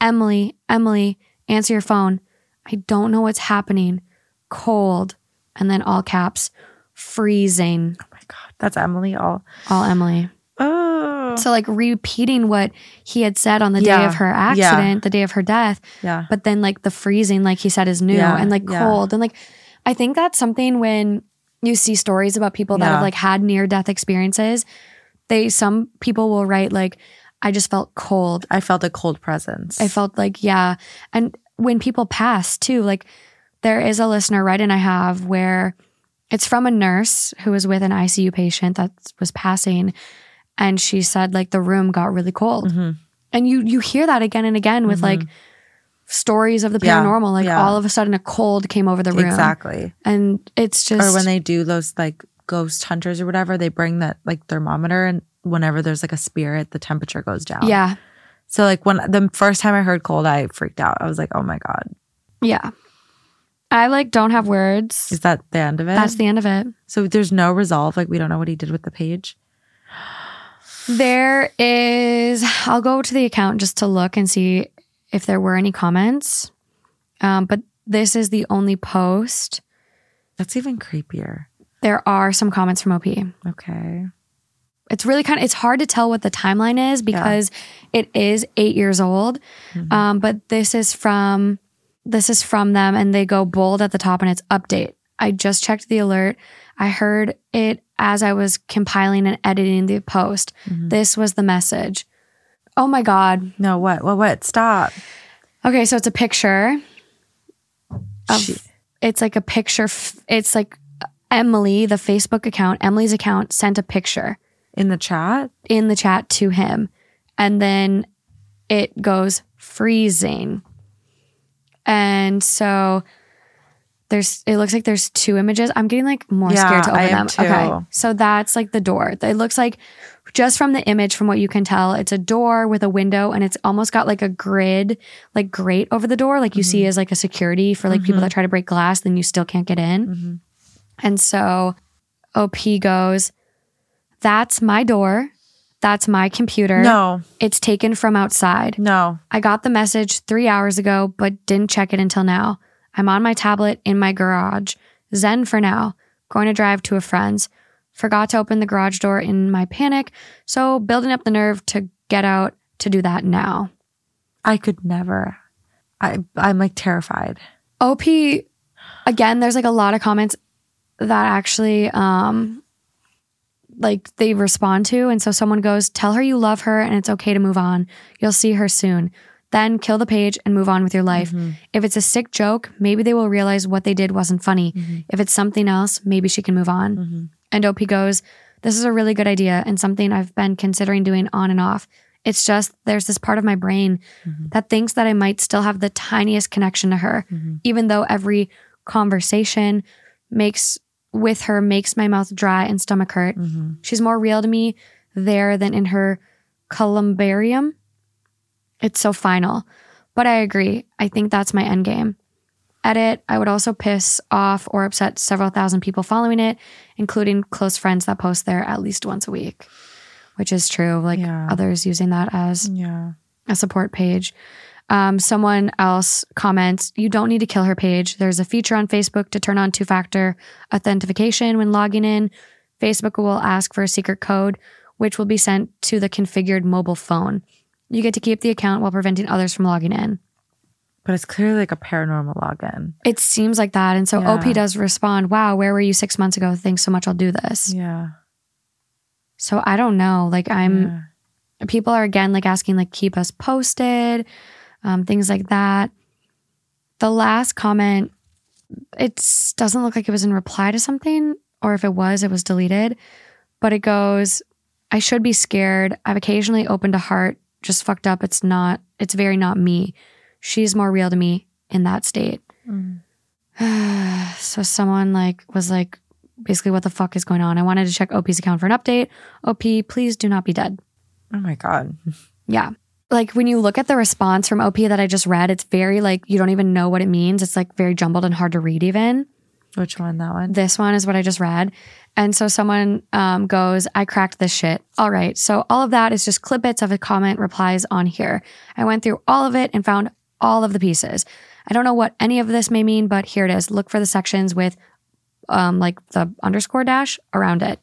Emily, Emily, answer your phone. I don't know what's happening. Cold. And then all caps, freezing. Oh my God. That's Emily all. All Emily. Oh. So, like, repeating what he had said on the day of her Yeah. accident, the day of her death, Yeah. but then, like, the freezing, like he said, is new Yeah, and like yeah. cold. And, like, I think that's something when you see stories about people that Yeah. have like had near death experiences, they, some people will write, like, I just felt cold. I felt a cold presence. I felt like, yeah. And when people pass too, like there is a listener right and I have where it's from a nurse who was with an ICU patient that was passing and she said like the room got really cold. Mm-hmm. And you you hear that again and again with like stories of the Yeah, paranormal like yeah. all of a sudden a cold came over the room. Exactly. And it's just Or when they do those like ghost hunters or whatever, they bring that like thermometer and whenever there's like a spirit, the temperature goes down. Yeah. So like when the first time I heard cold, I freaked out. I was like, oh my God. Yeah. I like don't have words. Is that the end of it? That's the end of it. so there's no resolve. Like we don't know what he did with the page. There is, I'll go to the account just to look and see if there were any comments. Um, but this is the only post. That's even creepier. There are some comments from OP. Okay. It's really kind of, it's hard to tell what the timeline is because it is eight years old. Um, but this is from, this is from them and they go bold at the top and it's update. I just checked the alert. I heard it as I was compiling and editing the post. Mm-hmm. This was the message. Oh my God. No, what? What? What? Stop. Okay, so it's a picture of She- it's like a picture f- it's like Emily, the Facebook account, Emily's account sent a picture In the chat? in the chat to him and then it goes freezing. And so there's it looks like there's two images. I'm getting like more Yeah, scared to open them. too. Okay. So that's like the door. It looks like just from the image from what you can tell, it's a door with a window and it's almost got like a grid like grate over the door like you see Mm-hmm. as like a security for like people that try to break glass then you still can't get in. Mm-hmm. And so OP goes, "That's my door. That's my computer. No, It's taken from outside. no. I got the message three hours ago, but didn't check it until now. I'm on my tablet in my garage. Zen for now. Going to drive to a friend's. Forgot to open the garage door in my panic, so building up the nerve to get out to do that now. I could never. I I'm like terrified. OP, again, there's like a lot of comments that actually, um, like they respond to. And so someone goes, Tell her you love her and it's okay to move on. You'll see her soon. Then kill the page and move on with your life. Mm-hmm. If it's a sick joke, maybe they will realize what they did wasn't funny. Mm-hmm. If it's something else, maybe she can move on. Mm-hmm. And OP goes, This is a really good idea and something I've been considering doing on and off. It's just there's this part of my brain that thinks that I might still have the tiniest connection to her, even though every conversation makes with her makes my mouth dry and stomach hurt. Mm-hmm. She's more real to me there than in her columbarium. It's so final. But I agree. I think that's my end game. Edit, I would also piss off or upset several thousand people following it, including close friends that post there at least once a week, which is true. Like Yeah. others using that as Yeah. a support page. Um, someone else comments, you don't need to kill her page. There's a feature on Facebook to turn on two factor authentication when logging in. Facebook will ask for a secret code, which will be sent to the configured mobile phone. You get to keep the account while preventing others from logging in. But it's clearly like a paranormal login. It seems like that. And so Yeah. OP does respond, Wow, where were you six months ago? Thanks so much. I'll do this. Yeah. So I don't know. Like, I'm, Yeah. people are again like asking like keep us posted um, things like that. The last comment it doesn't look like it was in reply to something or if it was it was deleted. But it goes i should be scared. I've occasionally opened a heart just fucked up. It's not it's very not me. She's more real to me in that state. <sighs> So someone like was like basically what the fuck is going on? I wanted to check op's account for an update. Op please do not be dead. Oh my god. yeah. Like when you look at the response from OP that I just read, it's very like you don't even know what it means. It's like very jumbled and hard to read even. Which one? That one? This one is what I just read. And so someone um, goes, I cracked this shit. All right. So all of that is just clippets of a comment replies on here. I went through all of it and found all of the pieces. I don't know what any of this may mean, but here it is. Look for the sections with um, like the underscore dash around it.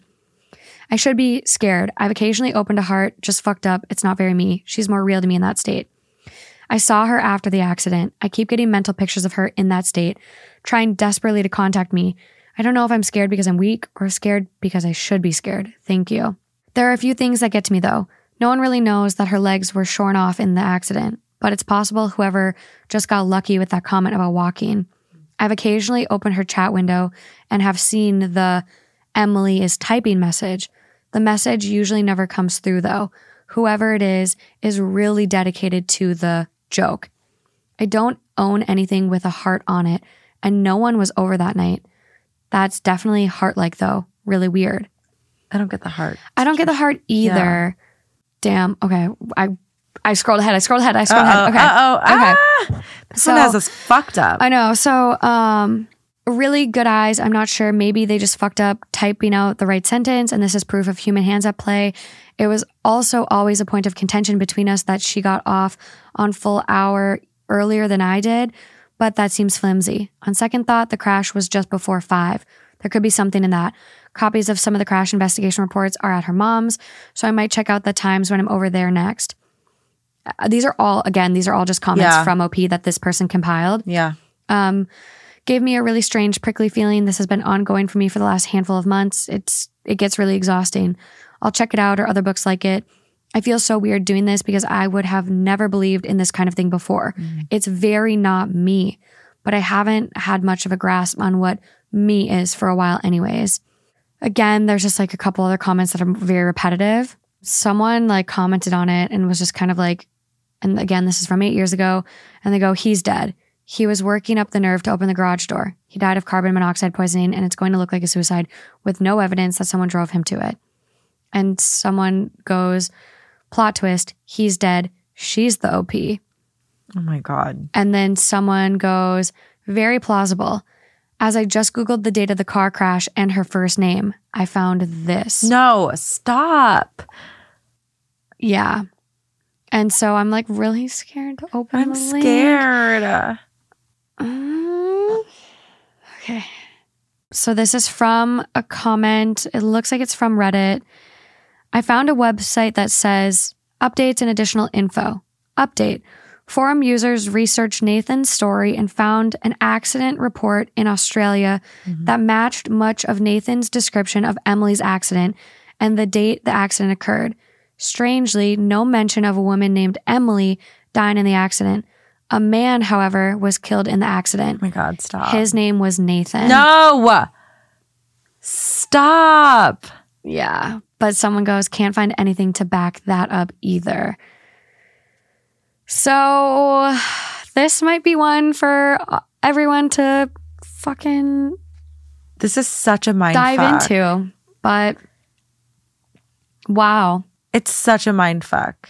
I should be scared. I've occasionally opened a heart, just fucked up. It's not very me. She's more real to me in that state. I saw her after the accident. I keep getting mental pictures of her in that state, trying desperately to contact me. I don't know if I'm scared because I'm weak or scared because I should be scared. Thank you. There are a few things that get to me though. No one really knows that her legs were shorn off in the accident, but it's possible whoever just got lucky with that comment about walking. I've occasionally opened her chat window and have seen the Emily is typing message. The message usually never comes through though. Whoever it is is really dedicated to the joke. I don't own anything with a heart on it, and no one was over that night. That's definitely heart like though. Really weird. I don't get the heart. I don't get the heart either. Damn. Okay. I I scrolled ahead. I scrolled ahead. I scrolled Uh-oh, ahead. Okay. uh-oh, Okay. ah! This So- one has us fucked up. I know. So, um, really good eyes. I'm not sure. Maybe they just fucked up typing out the right sentence, and this is proof of human hands at play. It was also always a point of contention between us that she got off on full hour earlier than I did, but that seems flimsy. On second thought, the crash was just before five. There could be something in that. Copies of some of the crash investigation reports are at her mom's, so I might check out the times when I'm over there next. Uh, These are all, again, these are all just comments Yeah. from OP that this person compiled yeah. um, gave me a really strange prickly feeling. This has been ongoing for me for the last handful of months. It's it gets really exhausting. I'll check it out or other books like it. I feel so weird doing this because I would have never believed in this kind of thing before. Mm. It's very not me, but I haven't had much of a grasp on what me is for a while, anyways. Again, there's just like a couple other comments that are very repetitive. Someone like commented on it and was just kind of like, and again, this is from eight years ago, and they go, he's dead. He was working up the nerve to open the garage door. He died of carbon monoxide poisoning, and it's going to look like a suicide with no evidence that someone drove him to it. And someone goes, plot twist, he's dead. She's the OP. Oh my God. And then someone goes, very plausible. As I just Googled the date of the car crash and her first name, I found this. No, stop. Yeah. And so I'm like really scared to open I'm the link. scared. Okay. So this is from a comment. It looks like it's from Reddit. I found a website that says updates and additional info. Update. Forum users researched Nathan's story and found an accident report in Australia mm-hmm. that matched much of Nathan's description of Emily's accident and the date the accident occurred. Strangely, no mention of a woman named Emily dying in the accident. A man, however, was killed in the accident. Oh my God, stop. His name was Nathan. no. Stop. Yeah. But someone goes, can't find anything to back that up either. So this might be one for uh, everyone to fucking This is such a mind dive fuck. into. But wow. It's such a mind fuck.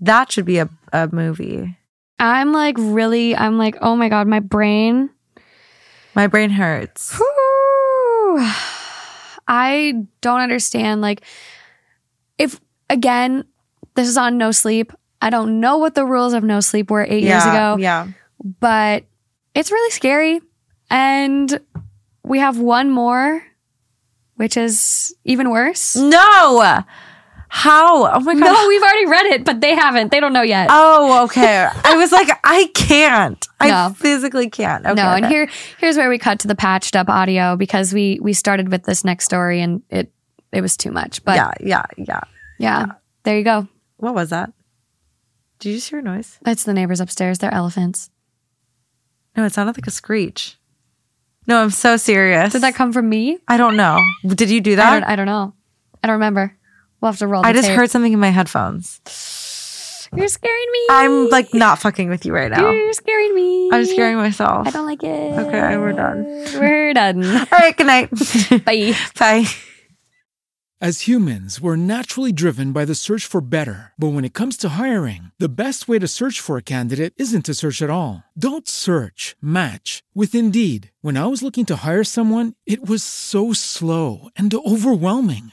That should be a, a movie. I'm like really, I'm like, oh my God, my brain. My brain hurts. Whew. <sighs> I don't understand. Like, if again, this is on No Sleep. I don't know what the rules of No Sleep were eight years ago, Yeah. but it's really scary. And we have one more, which is even worse. No. How? Oh my God. No, we've already read it, but they haven't. They don't know yet. Oh, okay. I was like, I can't. I No. physically can't. Okay, no, and okay. here here's where we cut to the patched up audio because we we started with this next story and it it was too much. But yeah, yeah, yeah. yeah, there you go. What was that? Did you just hear a noise? It's the neighbors upstairs. They're elephants. No, it sounded like a screech. No, I'm so serious. Did that come from me? I don't know. Did you do I that? don't, I don't know. I don't remember. We'll have to roll. The I just tape. heard something in my headphones. You're scaring me. I'm like not fucking with you right now. You're scaring me. I'm scaring myself. I don't like it. Okay, we're done. We're done. <laughs> All right, good night. <laughs> Bye. Bye. As humans, we're naturally driven by the search for better. But when it comes to hiring, the best way to search for a candidate isn't to search at all. Don't search, match with Indeed. When I was looking to hire someone, it was so slow and overwhelming.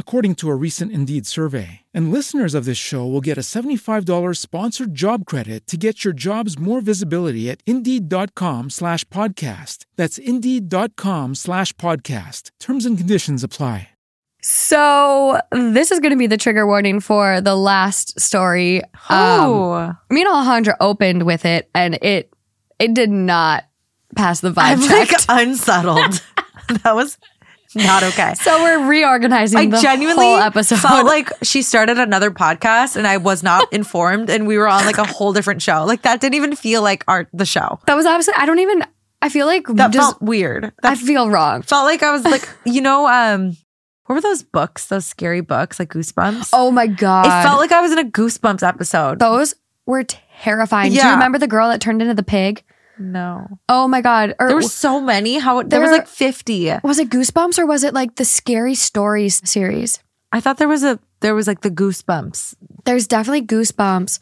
according to a recent Indeed survey. And listeners of this show will get a $75 sponsored job credit to get your jobs more visibility at Indeed.com slash podcast. That's Indeed.com slash podcast. Terms and conditions apply. So this is going to be the trigger warning for the last story. Um, Oh, me and Alejandra opened with it, and it it did not pass the vibe I'm check. like <laughs> unsettled. <laughs> that was not okay. so we're reorganizing I the genuinely whole episode. felt like she started another podcast and I was not <laughs> informed and we were on like a whole different show. Like that didn't even feel like our the show. that was obviously. I don't even. I feel like That just. felt weird. That I feel wrong. felt like I was like, <laughs> you know, um, what were those books? Those scary books, like Goosebumps. Oh my god! it felt like I was in a Goosebumps episode. those were terrifying. Do you Yeah. remember the girl that turned into the pig? No, Oh my god! Or there were so many. How there, was like fifty. was it Goosebumps or was it like the Scary Stories series? I thought there was a there was like the Goosebumps. There's definitely Goosebumps,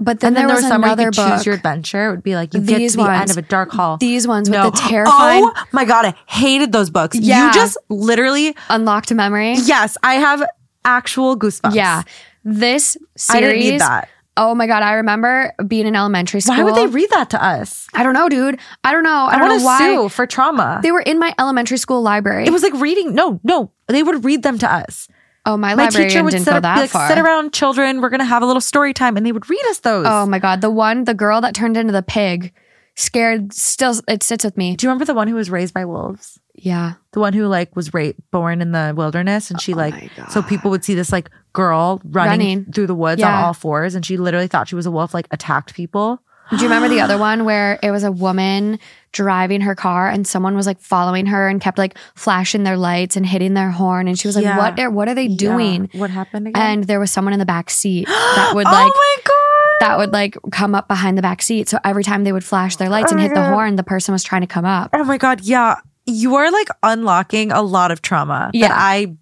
but then, And then there was, some where you another book. choose your adventure. It would be like you get to the end of a dark hall. These ones with the terrifying Oh my god, I hated those books. Yeah. You just literally unlocked a memory. yes, I have actual goosebumps. Yeah, this series. I didn't need that. Oh my god! I remember being in elementary school. Why would they read that to us? I don't know, dude. I don't know. I, I, don't want know to why sue for trauma. they were in my elementary school library. it was like reading. No, no, they would read them to us. oh my, My teacher would sit, go up, that be like, sit around, children. We're gonna have a little story time, and they would read us those. Oh my god, the one, the girl that turned into the pig, scared. Still, it sits with me. Do you remember the one who was raised by wolves? Yeah. The one who like was raped, born in the wilderness, and she Oh like so people would see this like girl running, Running. through the woods Yeah. on all fours, and she literally thought she was a wolf, like attacked people. Do you remember the other one where it was a woman driving her car and someone was like following her and kept like flashing their lights and hitting their horn and she was like, Yeah. "What? Are, what are they doing?" Yeah. What happened again? And there was someone in the back seat <gasps> that would like, oh like my god, that would like come up behind the back seat. So every time they would flash their lights Oh and hit the horn, the person was trying to come up. Oh my god, yeah. You are like unlocking a lot of trauma Yeah. that I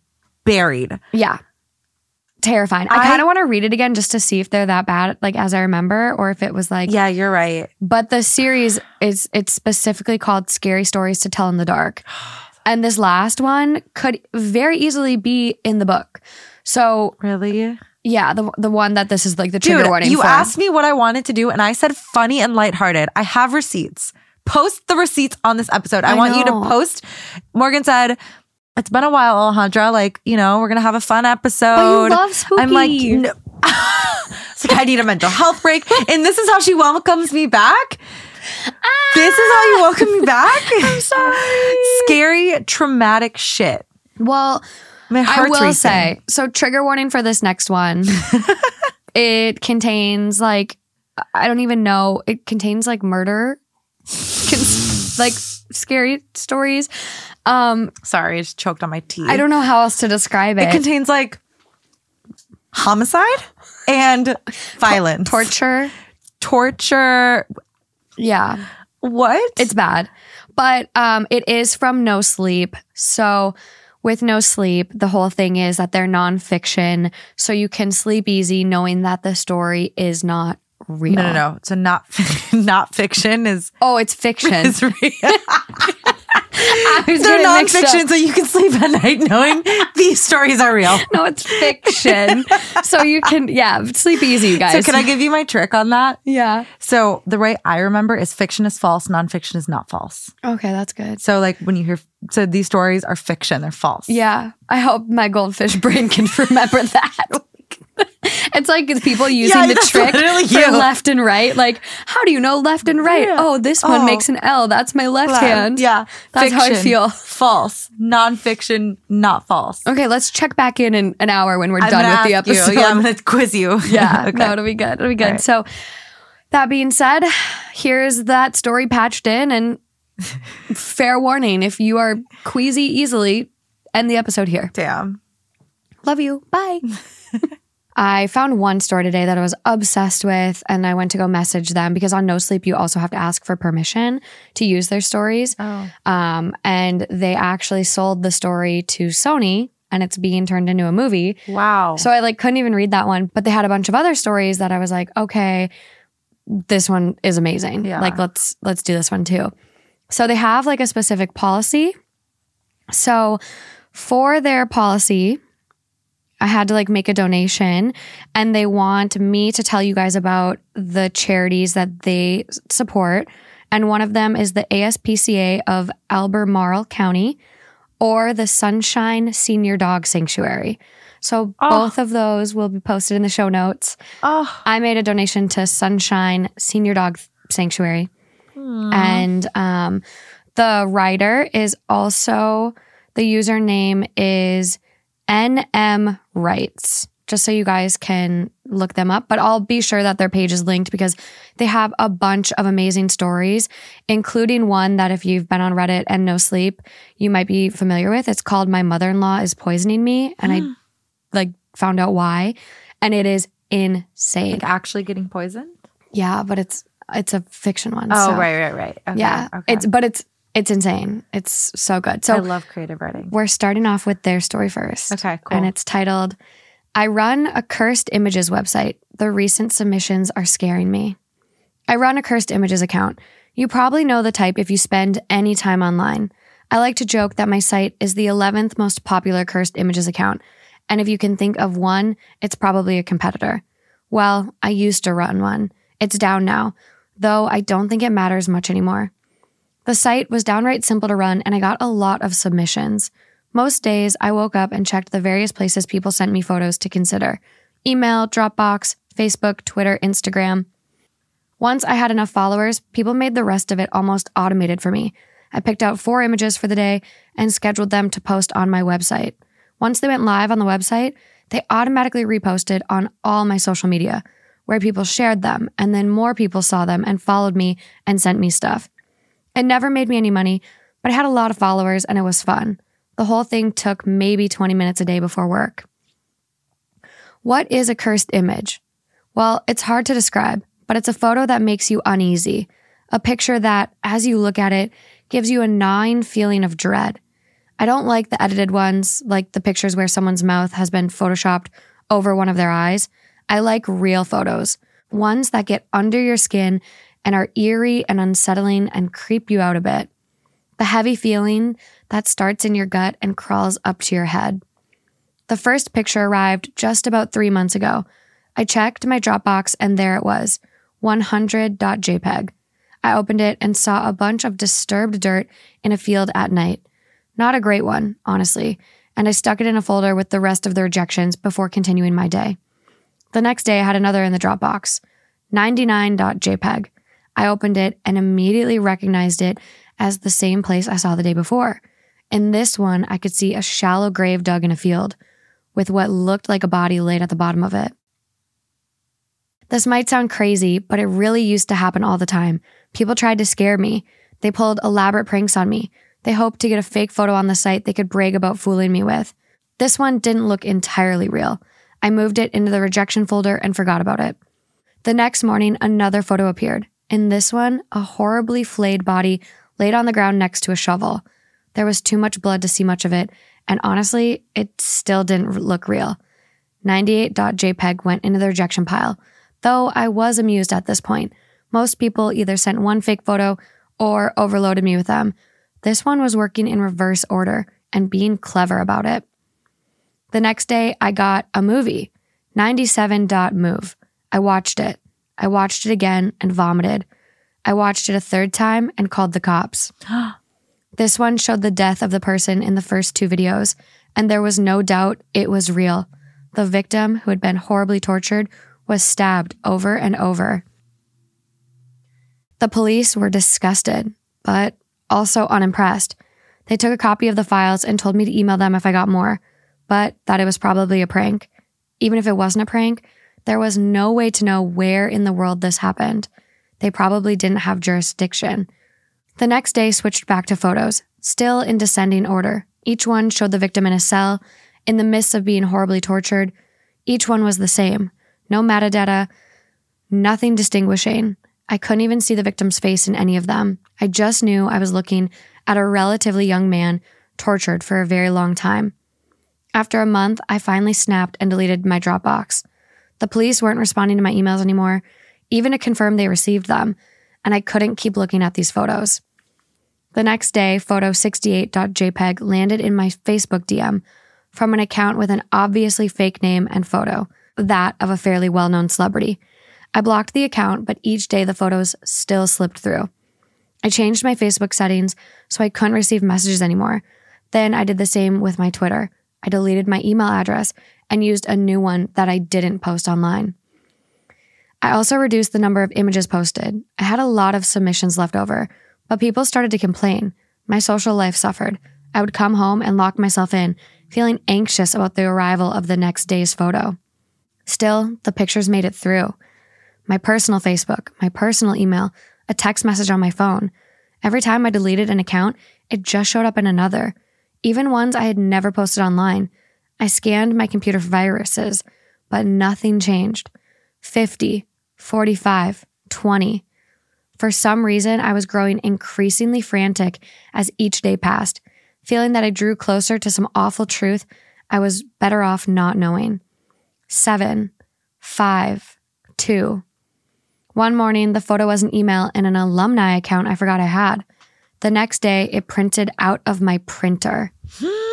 buried. Yeah. Terrifying. I, I- kind of want to read it again just to see if they're that bad, like as I remember, or if it was like Yeah, you're right. But the series is it's specifically called Scary Stories to Tell in the Dark. <gasps> And this last one could very easily be in the book. So Really? yeah, the the one that this is like the trigger Dude, warning you for. asked me what I wanted to do, and I said funny and lighthearted. I have receipts. Post the receipts on this episode. I, I want you to post. Morgan said, It's been a while, Alejandra. Like, you know, we're gonna have a fun episode. But you love spooky. I'm like, no. <laughs> it's like I need a mental health break. And this is how she welcomes me back. This is how you ah! welcome me back. <laughs> I'm sorry. Scary, traumatic shit. well, My I will racing. say, so trigger warning for this next one. <laughs> it contains like I don't even know. It contains like murder, Cons- like scary stories. Um, Sorry, I just choked on my tea. I don't know how else to describe it. It contains like homicide and <laughs> violence, torture. torture. Yeah. What? It's bad. But um it is from No Sleep. So with No Sleep, the whole thing is that they're nonfiction. So you can sleep easy knowing that the story is not real. no, no, no. So not <laughs> not fiction is Oh, it's fiction. <laughs> real. <laughs> I They're nonfiction, so you can sleep at night <laughs> knowing these stories are real. No, it's fiction. <laughs> so you can, yeah, sleep easy, you guys. So can I give you my trick on that? Yeah. So the way I remember is fiction is false, nonfiction is not false. Okay, that's good. So like when you hear so these stories are fiction, they're false. Yeah. I hope my goldfish brain can remember that. <laughs> It's like people using Yeah, the trick for you. left and right. Like, how do you know left and right? Yeah. Oh, this one Oh. makes an L. That's my left hand. Yeah. That's how I feel. <laughs> False. Nonfiction, not false. Okay, let's check back in in an hour when we're I'm done with the ask you. episode. Yeah, I'm gonna <laughs> quiz you. Yeah, okay. no, it'll be good. It'll be good. Right. So, that being said, here's that story patched in. And fair warning if you are queasy easily, end the episode here. Damn. Love you. Bye. I found one store today that I was obsessed with, and I went to go message them because on No Sleep, you also have to ask for permission to use their stories. Oh. Um, and they actually sold the story to Sony, and it's being turned into a movie. Wow. So I like couldn't even read that one, but they had a bunch of other stories that I was like, okay, this one is amazing. Yeah. Like let's let's do this one too. So they have like a specific policy. So for their policy, I had to like make a donation and they want me to tell you guys about the charities that they support. And one of them is the ASPCA of Albemarle County or the Sunshine Senior Dog Sanctuary. So Oh. both of those will be posted in the show notes. oh. I made a donation to Sunshine Senior Dog Sanctuary. And um, the writer is also, the username is NM Writes, just so you guys can look them up. But I'll be sure that their page is linked because they have a bunch of amazing stories, including one that if you've been on Reddit and no sleep, you might be familiar with. It's called My Mother in Law is Poisoning Me. And I <gasps> like found out why. And it is insane. Like actually getting poisoned? Yeah, but it's it's a fiction one. Oh, so- right, right, right. Okay, Yeah. Okay. It's but it's it's insane. It's so good. So I love creative writing. we're starting off with their story first. Okay, cool. And it's titled I run a cursed images website. The recent submissions are scaring me. I run a cursed images account. You probably know the type if you spend any time online. I like to joke that my site is the 11th most popular cursed images account. And if you can think of one, it's probably a competitor. Well, I used to run one. It's down now, though I don't think it matters much anymore. The site was downright simple to run, and I got a lot of submissions. Most days, I woke up and checked the various places people sent me photos to consider email, Dropbox, Facebook, Twitter, Instagram. Once I had enough followers, people made the rest of it almost automated for me. I picked out four images for the day and scheduled them to post on my website. Once they went live on the website, they automatically reposted on all my social media, where people shared them, and then more people saw them and followed me and sent me stuff. It never made me any money, but I had a lot of followers and it was fun. The whole thing took maybe 20 minutes a day before work. What is a cursed image? Well, it's hard to describe, but it's a photo that makes you uneasy. A picture that, as you look at it, gives you a gnawing feeling of dread. I don't like the edited ones, like the pictures where someone's mouth has been photoshopped over one of their eyes. I like real photos, ones that get under your skin and are eerie and unsettling and creep you out a bit. The heavy feeling that starts in your gut and crawls up to your head. The first picture arrived just about three months ago. I checked my Dropbox and there it was 100.jpg. I opened it and saw a bunch of disturbed dirt in a field at night. Not a great one, honestly, and I stuck it in a folder with the rest of the rejections before continuing my day. The next day, I had another in the Dropbox 99.jpg. I opened it and immediately recognized it as the same place I saw the day before. In this one, I could see a shallow grave dug in a field with what looked like a body laid at the bottom of it. This might sound crazy, but it really used to happen all the time. People tried to scare me. They pulled elaborate pranks on me. They hoped to get a fake photo on the site they could brag about fooling me with. This one didn't look entirely real. I moved it into the rejection folder and forgot about it. The next morning, another photo appeared. In this one, a horribly flayed body laid on the ground next to a shovel. There was too much blood to see much of it, and honestly, it still didn't look real. 98.jpg went into the rejection pile, though I was amused at this point. Most people either sent one fake photo or overloaded me with them. This one was working in reverse order and being clever about it. The next day, I got a movie, 97.mov. I watched it. I watched it again and vomited. I watched it a third time and called the cops. <gasps> this one showed the death of the person in the first two videos, and there was no doubt it was real. the victim who had been horribly tortured was stabbed over and over. The police were disgusted, but also unimpressed. They took a copy of the files and told me to email them if I got more, but that it was probably a prank. Even if it wasn't a prank, there was no way to know where in the world this happened. They probably didn't have jurisdiction. The next day switched back to photos, still in descending order. Each one showed the victim in a cell, in the midst of being horribly tortured. Each one was the same. No metadata, nothing distinguishing. I couldn't even see the victim's face in any of them. I just knew I was looking at a relatively young man tortured for a very long time. After a month, I finally snapped and deleted my Dropbox. The police weren't responding to my emails anymore, even to confirm they received them, and I couldn't keep looking at these photos. The next day, photo68.jpg landed in my Facebook DM from an account with an obviously fake name and photo, that of a fairly well known celebrity. I blocked the account, but each day the photos still slipped through. I changed my Facebook settings so I couldn't receive messages anymore. Then I did the same with my Twitter. I deleted my email address and used a new one that I didn't post online. I also reduced the number of images posted. I had a lot of submissions left over, but people started to complain. My social life suffered. I would come home and lock myself in, feeling anxious about the arrival of the next day's photo. Still, the pictures made it through. My personal Facebook, my personal email, a text message on my phone. Every time I deleted an account, it just showed up in another, even ones I had never posted online. I scanned my computer for viruses, but nothing changed. 50, 45, 20. For some reason, I was growing increasingly frantic as each day passed, feeling that I drew closer to some awful truth I was better off not knowing. Seven, five, two. One morning, the photo was an email in an alumni account I forgot I had. The next day, it printed out of my printer. <gasps> <gasps> <gasps>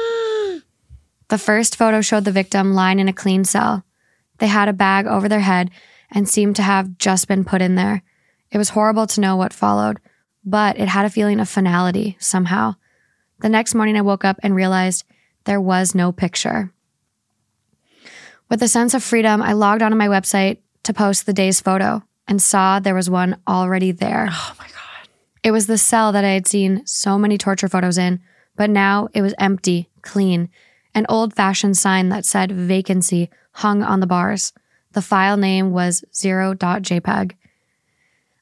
the first photo showed the victim lying in a clean cell. They had a bag over their head and seemed to have just been put in there. It was horrible to know what followed, but it had a feeling of finality somehow. The next morning, I woke up and realized there was no picture. With a sense of freedom, I logged onto my website to post the day's photo and saw there was one already there. Oh my God. It was the cell that I had seen so many torture photos in, but now it was empty, clean. An old fashioned sign that said vacancy hung on the bars. The file name was 0.jpg.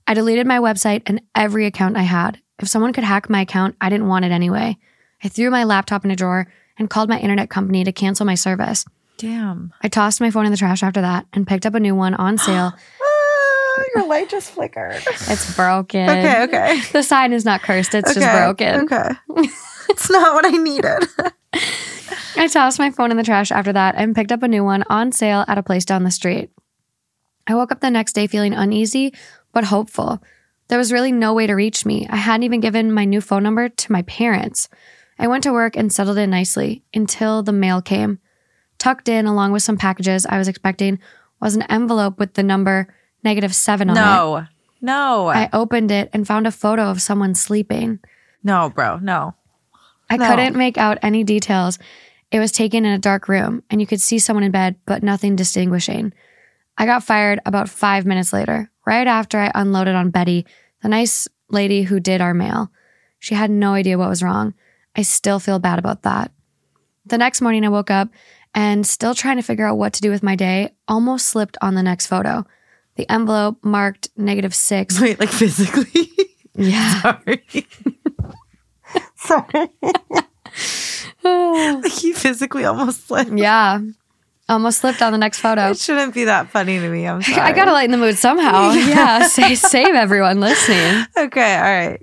I deleted my website and every account I had. If someone could hack my account, I didn't want it anyway. I threw my laptop in a drawer and called my internet company to cancel my service. Damn. I tossed my phone in the trash after that and picked up a new one on sale <gasps> Ah, your light just flickered. It's broken. Okay, okay. The sign is not cursed, it's just broken. Okay. it's not what I needed. <laughs> I tossed my phone in the trash after that and picked up a new one on sale at a place down the street. I woke up the next day feeling uneasy, but hopeful. There was really no way to reach me. I hadn't even given my new phone number to my parents. I went to work and settled in nicely until the mail came. Tucked in, along with some packages I was expecting, was an envelope with the number negative seven on it. no. No. I opened it and found a photo of someone sleeping. no, bro. No. I No. couldn't make out any details. It was taken in a dark room, and you could see someone in bed, but nothing distinguishing. I got fired about five minutes later, right after I unloaded on Betty, the nice lady who did our mail. She had no idea what was wrong. I still feel bad about that. The next morning, I woke up and, still trying to figure out what to do with my day, almost slipped on the next photo. The envelope marked negative six. <laughs> Wait, like physically? Yeah. <laughs> Sorry. Sorry. <laughs> <laughs> like you physically almost slipped. yeah. Almost slipped on the next photo. It shouldn't be that funny to me. I'm sorry. <laughs> I gotta lighten the mood somehow. <laughs> Yeah, say, save everyone listening. Okay, all right.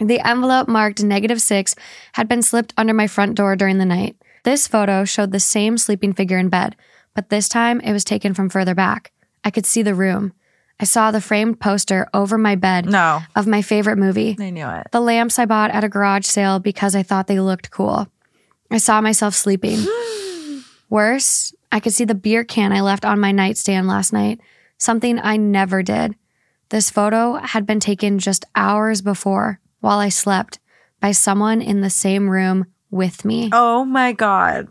The envelope marked negative six had been slipped under my front door during the night. This photo showed the same sleeping figure in bed, but this time it was taken from further back. I could see the room. I saw the framed poster over my bed No, of my favorite movie. I knew it. The lamps I bought at a garage sale because I thought they looked cool. I saw myself sleeping. <gasps> Worse, I could see the beer can I left on my nightstand last night, something I never did. This photo had been taken just hours before while I slept by someone in the same room with me. Oh my god.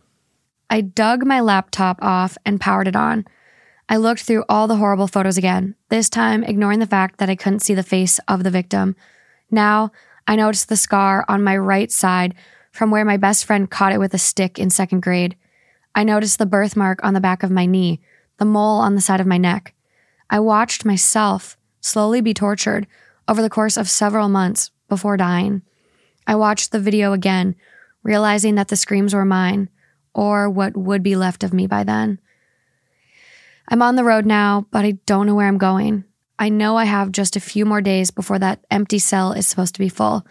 I dug my laptop off and powered it on. I looked through all the horrible photos again, this time ignoring the fact that I couldn't see the face of the victim. Now, I noticed the scar on my right side from where my best friend caught it with a stick in second grade. I noticed the birthmark on the back of my knee, the mole on the side of my neck. I watched myself slowly be tortured over the course of several months before dying. I watched the video again, realizing that the screams were mine, or what would be left of me by then. I'm on the road now, but I don't know where I'm going. I know I have just a few more days before that empty cell is supposed to be full.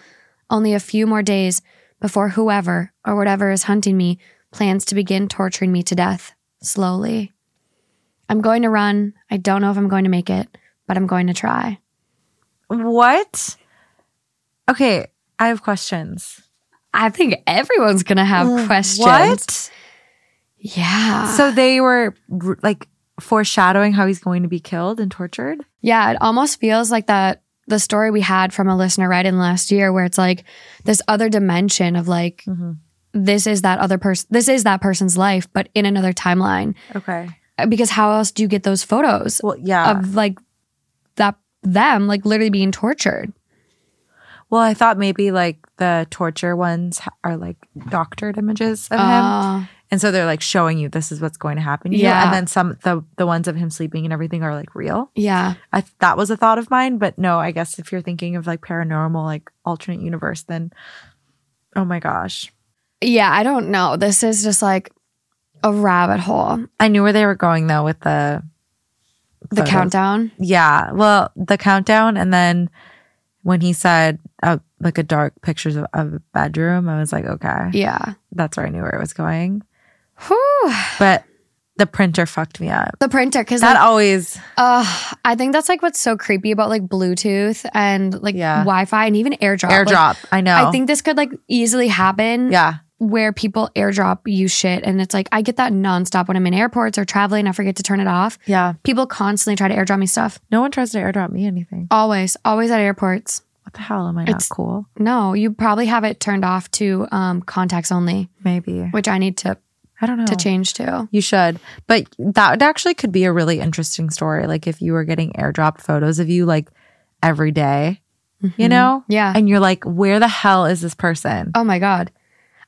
Only a few more days before whoever or whatever is hunting me plans to begin torturing me to death, slowly. I'm going to run. I don't know if I'm going to make it, but I'm going to try. What? Okay, I have questions. I think everyone's going to have questions. What? Yeah. So they were like foreshadowing how he's going to be killed and tortured? Yeah, it almost feels like that the story we had from a listener right in last year where it's like this other dimension of like mm-hmm. this is that other person this is that person's life but in another timeline Okay. Uh, because how else do you get those photos Well, yeah. of like that them like literally being tortured well, I thought maybe like the torture ones are like doctored images of him. Oh. And so they're like showing you this is what's going to happen to you. Yeah. And then some the the ones of him sleeping and everything are like real. yeah I that was a thought of mine, but no, I guess if you're thinking of like paranormal, like alternate universe, then oh my gosh. yeah i don't know this is just like a rabbit hole I knew where they were going though with the the photos. countdown Yeah. Well, the countdown and then when he said uh, like a dark pictures of, of a bedroom, I was like, okay, yeah that's where I knew where it was going. Whew. But the printer fucked me up. the printer because That always Uh, I think that's like what's so creepy about like Bluetooth and like Yeah. Wi-Fi and even AirDrop. Like, airdrop. I know. I think this could like easily happen. yeah. Where people airdrop you shit, and it's like I get that nonstop when I'm in airports or traveling. I forget to turn it off. Yeah. People constantly try to airdrop me stuff. No one tries to airdrop me anything. Always, always at airports. What the hell? Am I not It's- cool? No, you probably have it turned off to um, contacts only, Maybe. which I need to I don't know. to change to. You should. But that actually could be a really interesting story. Like if you were getting airdropped photos of you like every day, you know? Mm-hmm. Yeah. And you're like, where the hell is this person? Oh my god.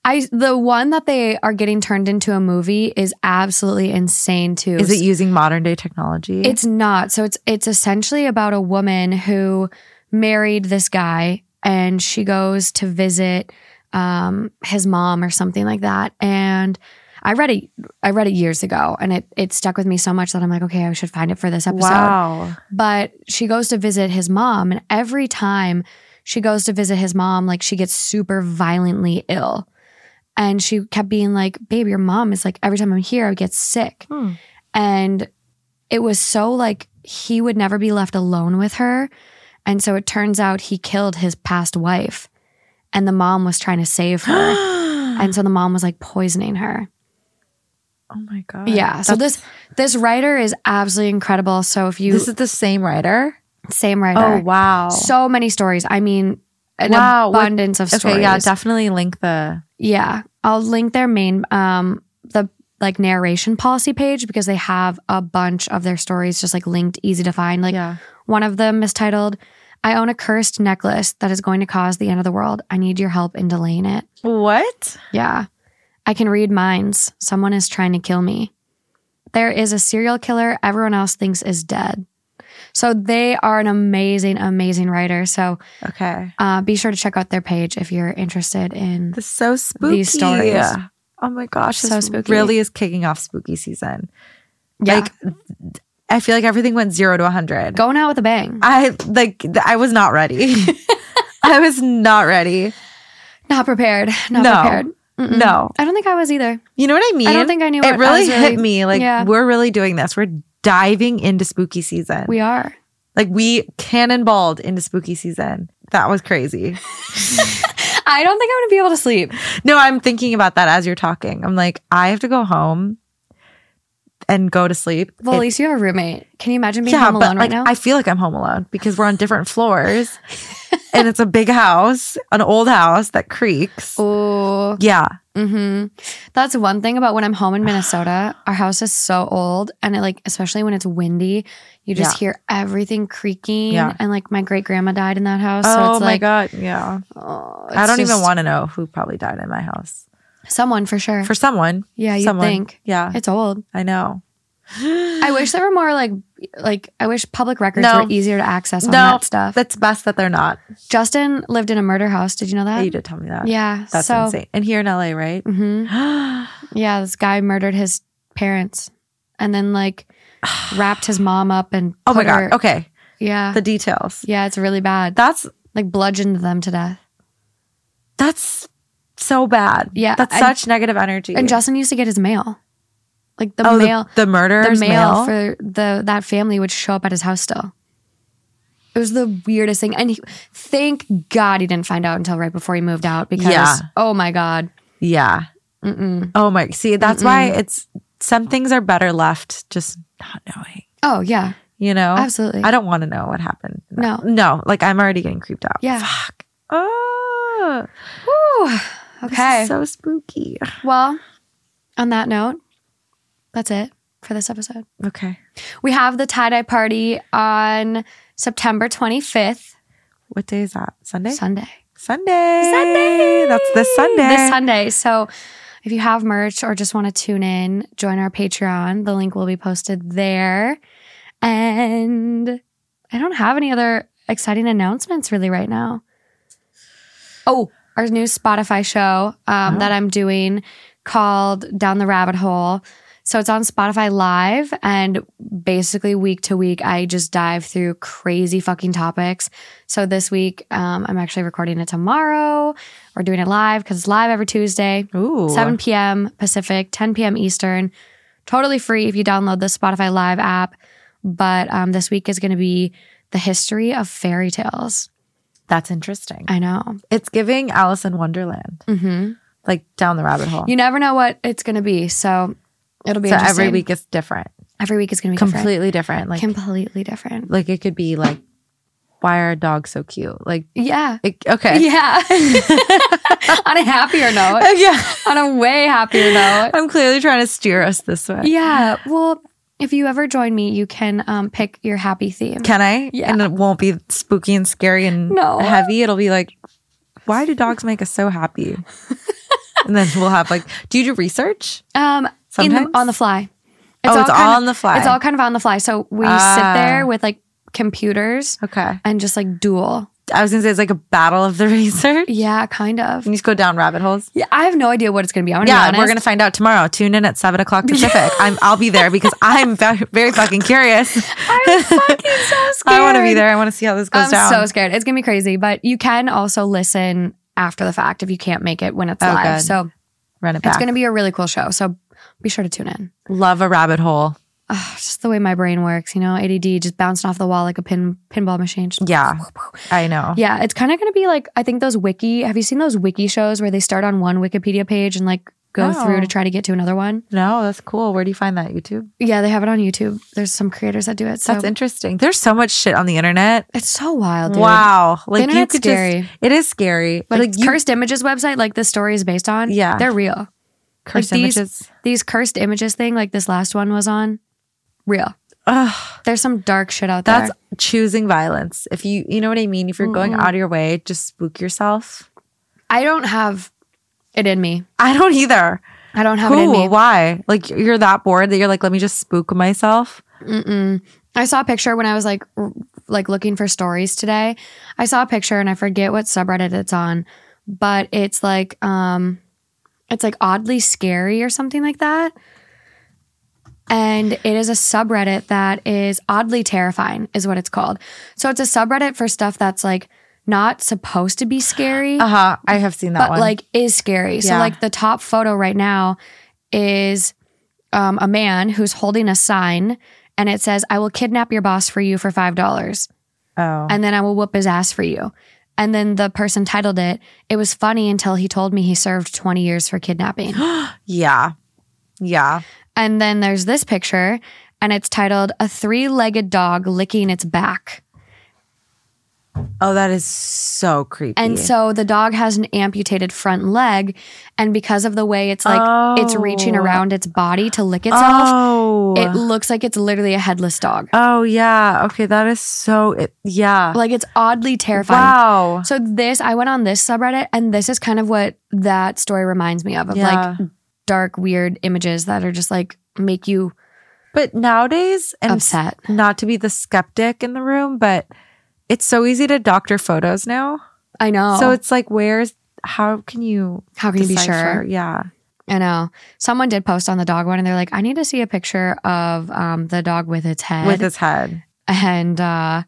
I the one that they are getting turned into a movie is absolutely insane too. Is it using modern day technology? It's not. So it's it's essentially about a woman who married this guy and she goes to visit um, his mom or something like that. And I read it I read it years ago and it it stuck with me so much that I'm like, okay, I should find it for this episode. wow. But she goes to visit his mom and every time she goes to visit his mom, like she gets super violently ill. And she kept being like, babe, your mom is like every time I'm here, I get sick. Hmm. And it was so like he would never be left alone with her. And so it turns out he killed his past wife. And the mom was trying to save her. <gasps> and so the mom was like poisoning her. Oh my god. Yeah. So That's- this this writer is absolutely incredible. So if you this is the same writer. same writer. Oh wow. So many stories. I mean, an Wow, what- abundance of stories. okay, yeah, definitely link the Yeah. I'll link their main um the like narration policy page because they have a bunch of their stories just like linked easy to find. Like yeah. one of them is titled I own a cursed necklace that is going to cause the end of the world. I need your help in delaying it. What? Yeah. I can read minds. Someone is trying to kill me. There is a serial killer everyone else thinks is dead. So they are an amazing, amazing writer. So Okay. uh, be sure to check out their page if you're interested in. This so spooky. These stories. Oh my gosh. So spooky. Really is kicking off spooky season. Yeah, Like I feel like everything went zero to 100. going out with a bang. I like I was not ready. <laughs> I was not ready. Not prepared. Not No. prepared. Mm-mm. No. I don't think I was either. You know what I mean? I don't think I knew It what I really hit really- me like Yeah. we're really doing this. We're diving into spooky season. We are. like we cannonballed into spooky season. That was crazy. <laughs> <laughs> I don't think I'm going to be able to sleep. No, I'm thinking about that as you're talking. I'm like, I have to go home. And go to sleep. Well, at least you have a roommate. Can you imagine being yeah, home but alone like right now? I feel like I'm home alone because we're on different floors, <laughs> and it's a big house, an old house that creaks. oh, Yeah, hmm That's one thing about when I'm home in <sighs> Minnesota. Our house is so old, and it like, especially when it's windy, you just Yeah. hear everything creaking. Yeah. And like, my great grandma died in that house, so oh it's my like, god, yeah. oh, I don't even want to know who probably died in my house. Someone for sure. For someone, yeah, you think Yeah, it's old. I know. I wish there were more like, like I wish public records No. were easier to access on No, that stuff. That's best that they're not. Justin lived in a murder house. Did you know that? you did tell me that. Yeah, that's so, insane. And here in LA, right? hmm <gasps> Yeah, this guy murdered his parents, and then like wrapped his mom up and <sighs> oh my god. her- Okay, yeah, the details. yeah, it's really bad. That's like bludgeoned them to death. that's so bad. Yeah, that's such negative energy. And Justin used to get his mail, like the oh, mail, the, the murderer's the mail, mail. for the that family would show up at his house still. It was the weirdest thing, and he, thank God he didn't find out until right before he moved out because Yeah. oh my God, yeah. Mm-mm. Oh my. See, that's why it's some things are better left just not knowing. oh yeah, You know, Absolutely. I don't want to know what happened. No. no. Like I'm already getting creeped out. Yeah. Fuck. Oh, Whew. Okay. so spooky. well, on that note, that's it for this episode. Okay. We have the tie dye party on September 25th, What day is that? Sunday. Sunday. Sunday. Sunday. That's this Sunday. This Sunday. So if you have merch or just want to tune in, join our Patreon. The link will be posted there. And I don't have any other exciting announcements really right now. Oh, our new Spotify show um, Oh. that I'm doing called Down the Rabbit Hole. So it's on Spotify Live, and basically week to week, I just dive through crazy fucking topics. So this week, um, I'm actually recording it tomorrow. We're doing it live because it's live every Tuesday, Ooh. 7 p.m. Pacific, 10 p.m. Eastern. Totally free if you download the Spotify Live app. But um, this week is going to be the history of fairy tales. That's interesting. I know. It's giving Alice in Wonderland, hmm like down the rabbit hole. You never know what it's going to be. So it'll be so every week is different, Every week is going to be different. completely different. Like, completely different. like it could be like, why are dogs so cute? Like, Yeah. it, okay, Yeah. <laughs> <laughs> On a happier note. <laughs> yeah. On a way happier note. I'm clearly trying to steer us this way. Yeah. Well, if you ever join me, you can um, pick your happy theme. Can I? Yeah. And it won't be spooky and scary and No. heavy. It'll be like, why do dogs make us so happy? <laughs> and then we'll have like, do you do research? Um, in the, on the fly. Oh, it's all kind of- on the fly. It's all kind of on the fly. So we Ah. sit there with like computers Okay. and just like duel. I was gonna say it's like a battle of the <laughs> research. Yeah, kind of. You just go down rabbit holes. Yeah, I have no idea what it's going to be. I'm gonna Yeah, be we're gonna find out tomorrow. Tune in at seven o'clock Pacific. <laughs> I'm I'll be there because I'm very, very fucking curious. I'm fucking so <laughs> scared. I want to be there. I want to see how this goes down. I'm down. so scared. It's gonna be crazy. But you can also listen after the fact if you can't make it when it's Oh, live. good. So Run it back. it's gonna be a really cool show. So be sure to tune in. Love a rabbit hole. It's <sighs> just the way my brain works, you know, ADD just bouncing off the wall like a pin pinball machine. Just- Yeah, <laughs> I know. Yeah, it's kind of going to be like I think those wiki. Have you seen those wiki shows where they start on one Wikipedia page and like go through to try to get to another one? No, that's cool. Where do you find that? YouTube. Yeah, they have it on YouTube. There's some creators that do it. So That's interesting. There's so much shit on the internet. it's so wild, dude. Wow, like you internet's could scary. just. It is scary, But like like you, Cursed Images website, like this story is based on, Yeah. they're real. cursed like these- images. These cursed images thing, like this last one was on, real. Ugh, There's some dark shit out that's there. That's choosing violence. If you, you know what I mean. If you're going Mm-mm. out of your way, just spook yourself. I don't have it in me. I don't either. I don't have it in Who? me. Why? Like you're that bored that you're like, let me just spook myself. Mm-mm. I saw a picture when I was like r- like looking for stories today. I saw a picture and I forget what subreddit it's on, but it's like um it's like oddly scary or something like that. And it is a subreddit that is oddly terrifying is what it's called. So it's a subreddit for stuff that's like not supposed to be scary Uh huh. I have seen that but one. like is scary. So Yeah. like the top photo right now is um, a man who's holding a sign and it says, "I will kidnap your boss for you for five dollars, oh, and then I will whoop his ass for you." And then the person titled it, "It was funny until he told me he served twenty years for kidnapping." <gasps> yeah, yeah. And then there's this picture, and it's titled A Three Legged Dog Licking Its Back. Oh, that is so creepy. And so the dog has an amputated front leg, and because of the way it's like it's oh. reaching Oh. around its body to lick itself, oh, it looks like it's literally a headless dog. oh yeah. Okay, that is so. It, yeah. Like it's oddly terrifying. wow. So this, I went on this subreddit, and this is kind of what that story reminds me of, of Yeah. like dark, weird images that are just like make you But nowadays, and upset. not to be the skeptic in the room, but it's so easy to doctor photos now. I know. So it's like, where's how can you? how can you be sure? Yeah. I know. Someone did post on the dog one, and they're like, "I need to see a picture of um, the dog with its head." With its head. and uh,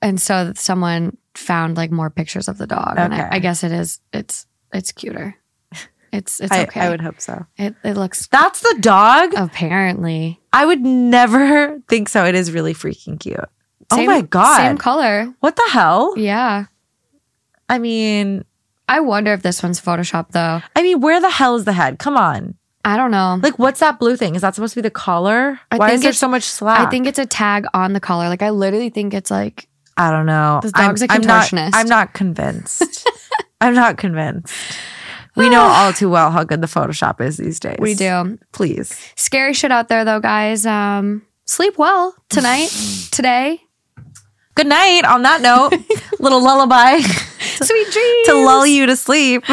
and so someone found like more pictures of the dog, and I, I guess it is it's it's cuter. It's it's I, okay. I would hope so. It it looks That's the dog. apparently I would never <laughs> think so. It is really freaking cute. oh my god. same color. what the hell? Yeah. I mean, I wonder if this one's Photoshop though. I mean, where the hell is the head? Come on. I don't know. Like, what's that blue thing? Is that supposed to be the collar? I Why think is there so much slack? I think it's a tag on the collar. Like I literally think it's like I don't know. This dog's a I'm not, contortionist. I'm not convinced. <laughs> I'm not convinced. We know <sighs> all too well how good the Photoshop is these days. we do. Please. Scary shit out there though, guys. Um sleep well tonight, <sighs> today. Good night. On that note, <laughs> little lullaby Sweet dreams. <laughs> to lull you to sleep. <sighs>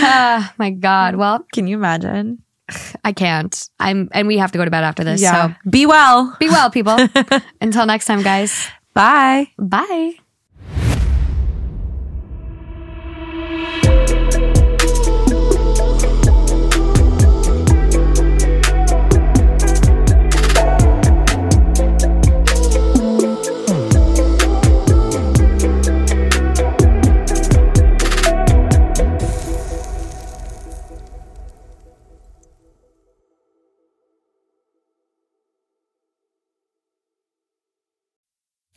Ah, my God. Well, Can you imagine? I can't. I'm and we have to go to bed after this. So Be well. be well, people. <laughs> Until next time, guys. Bye. Bye.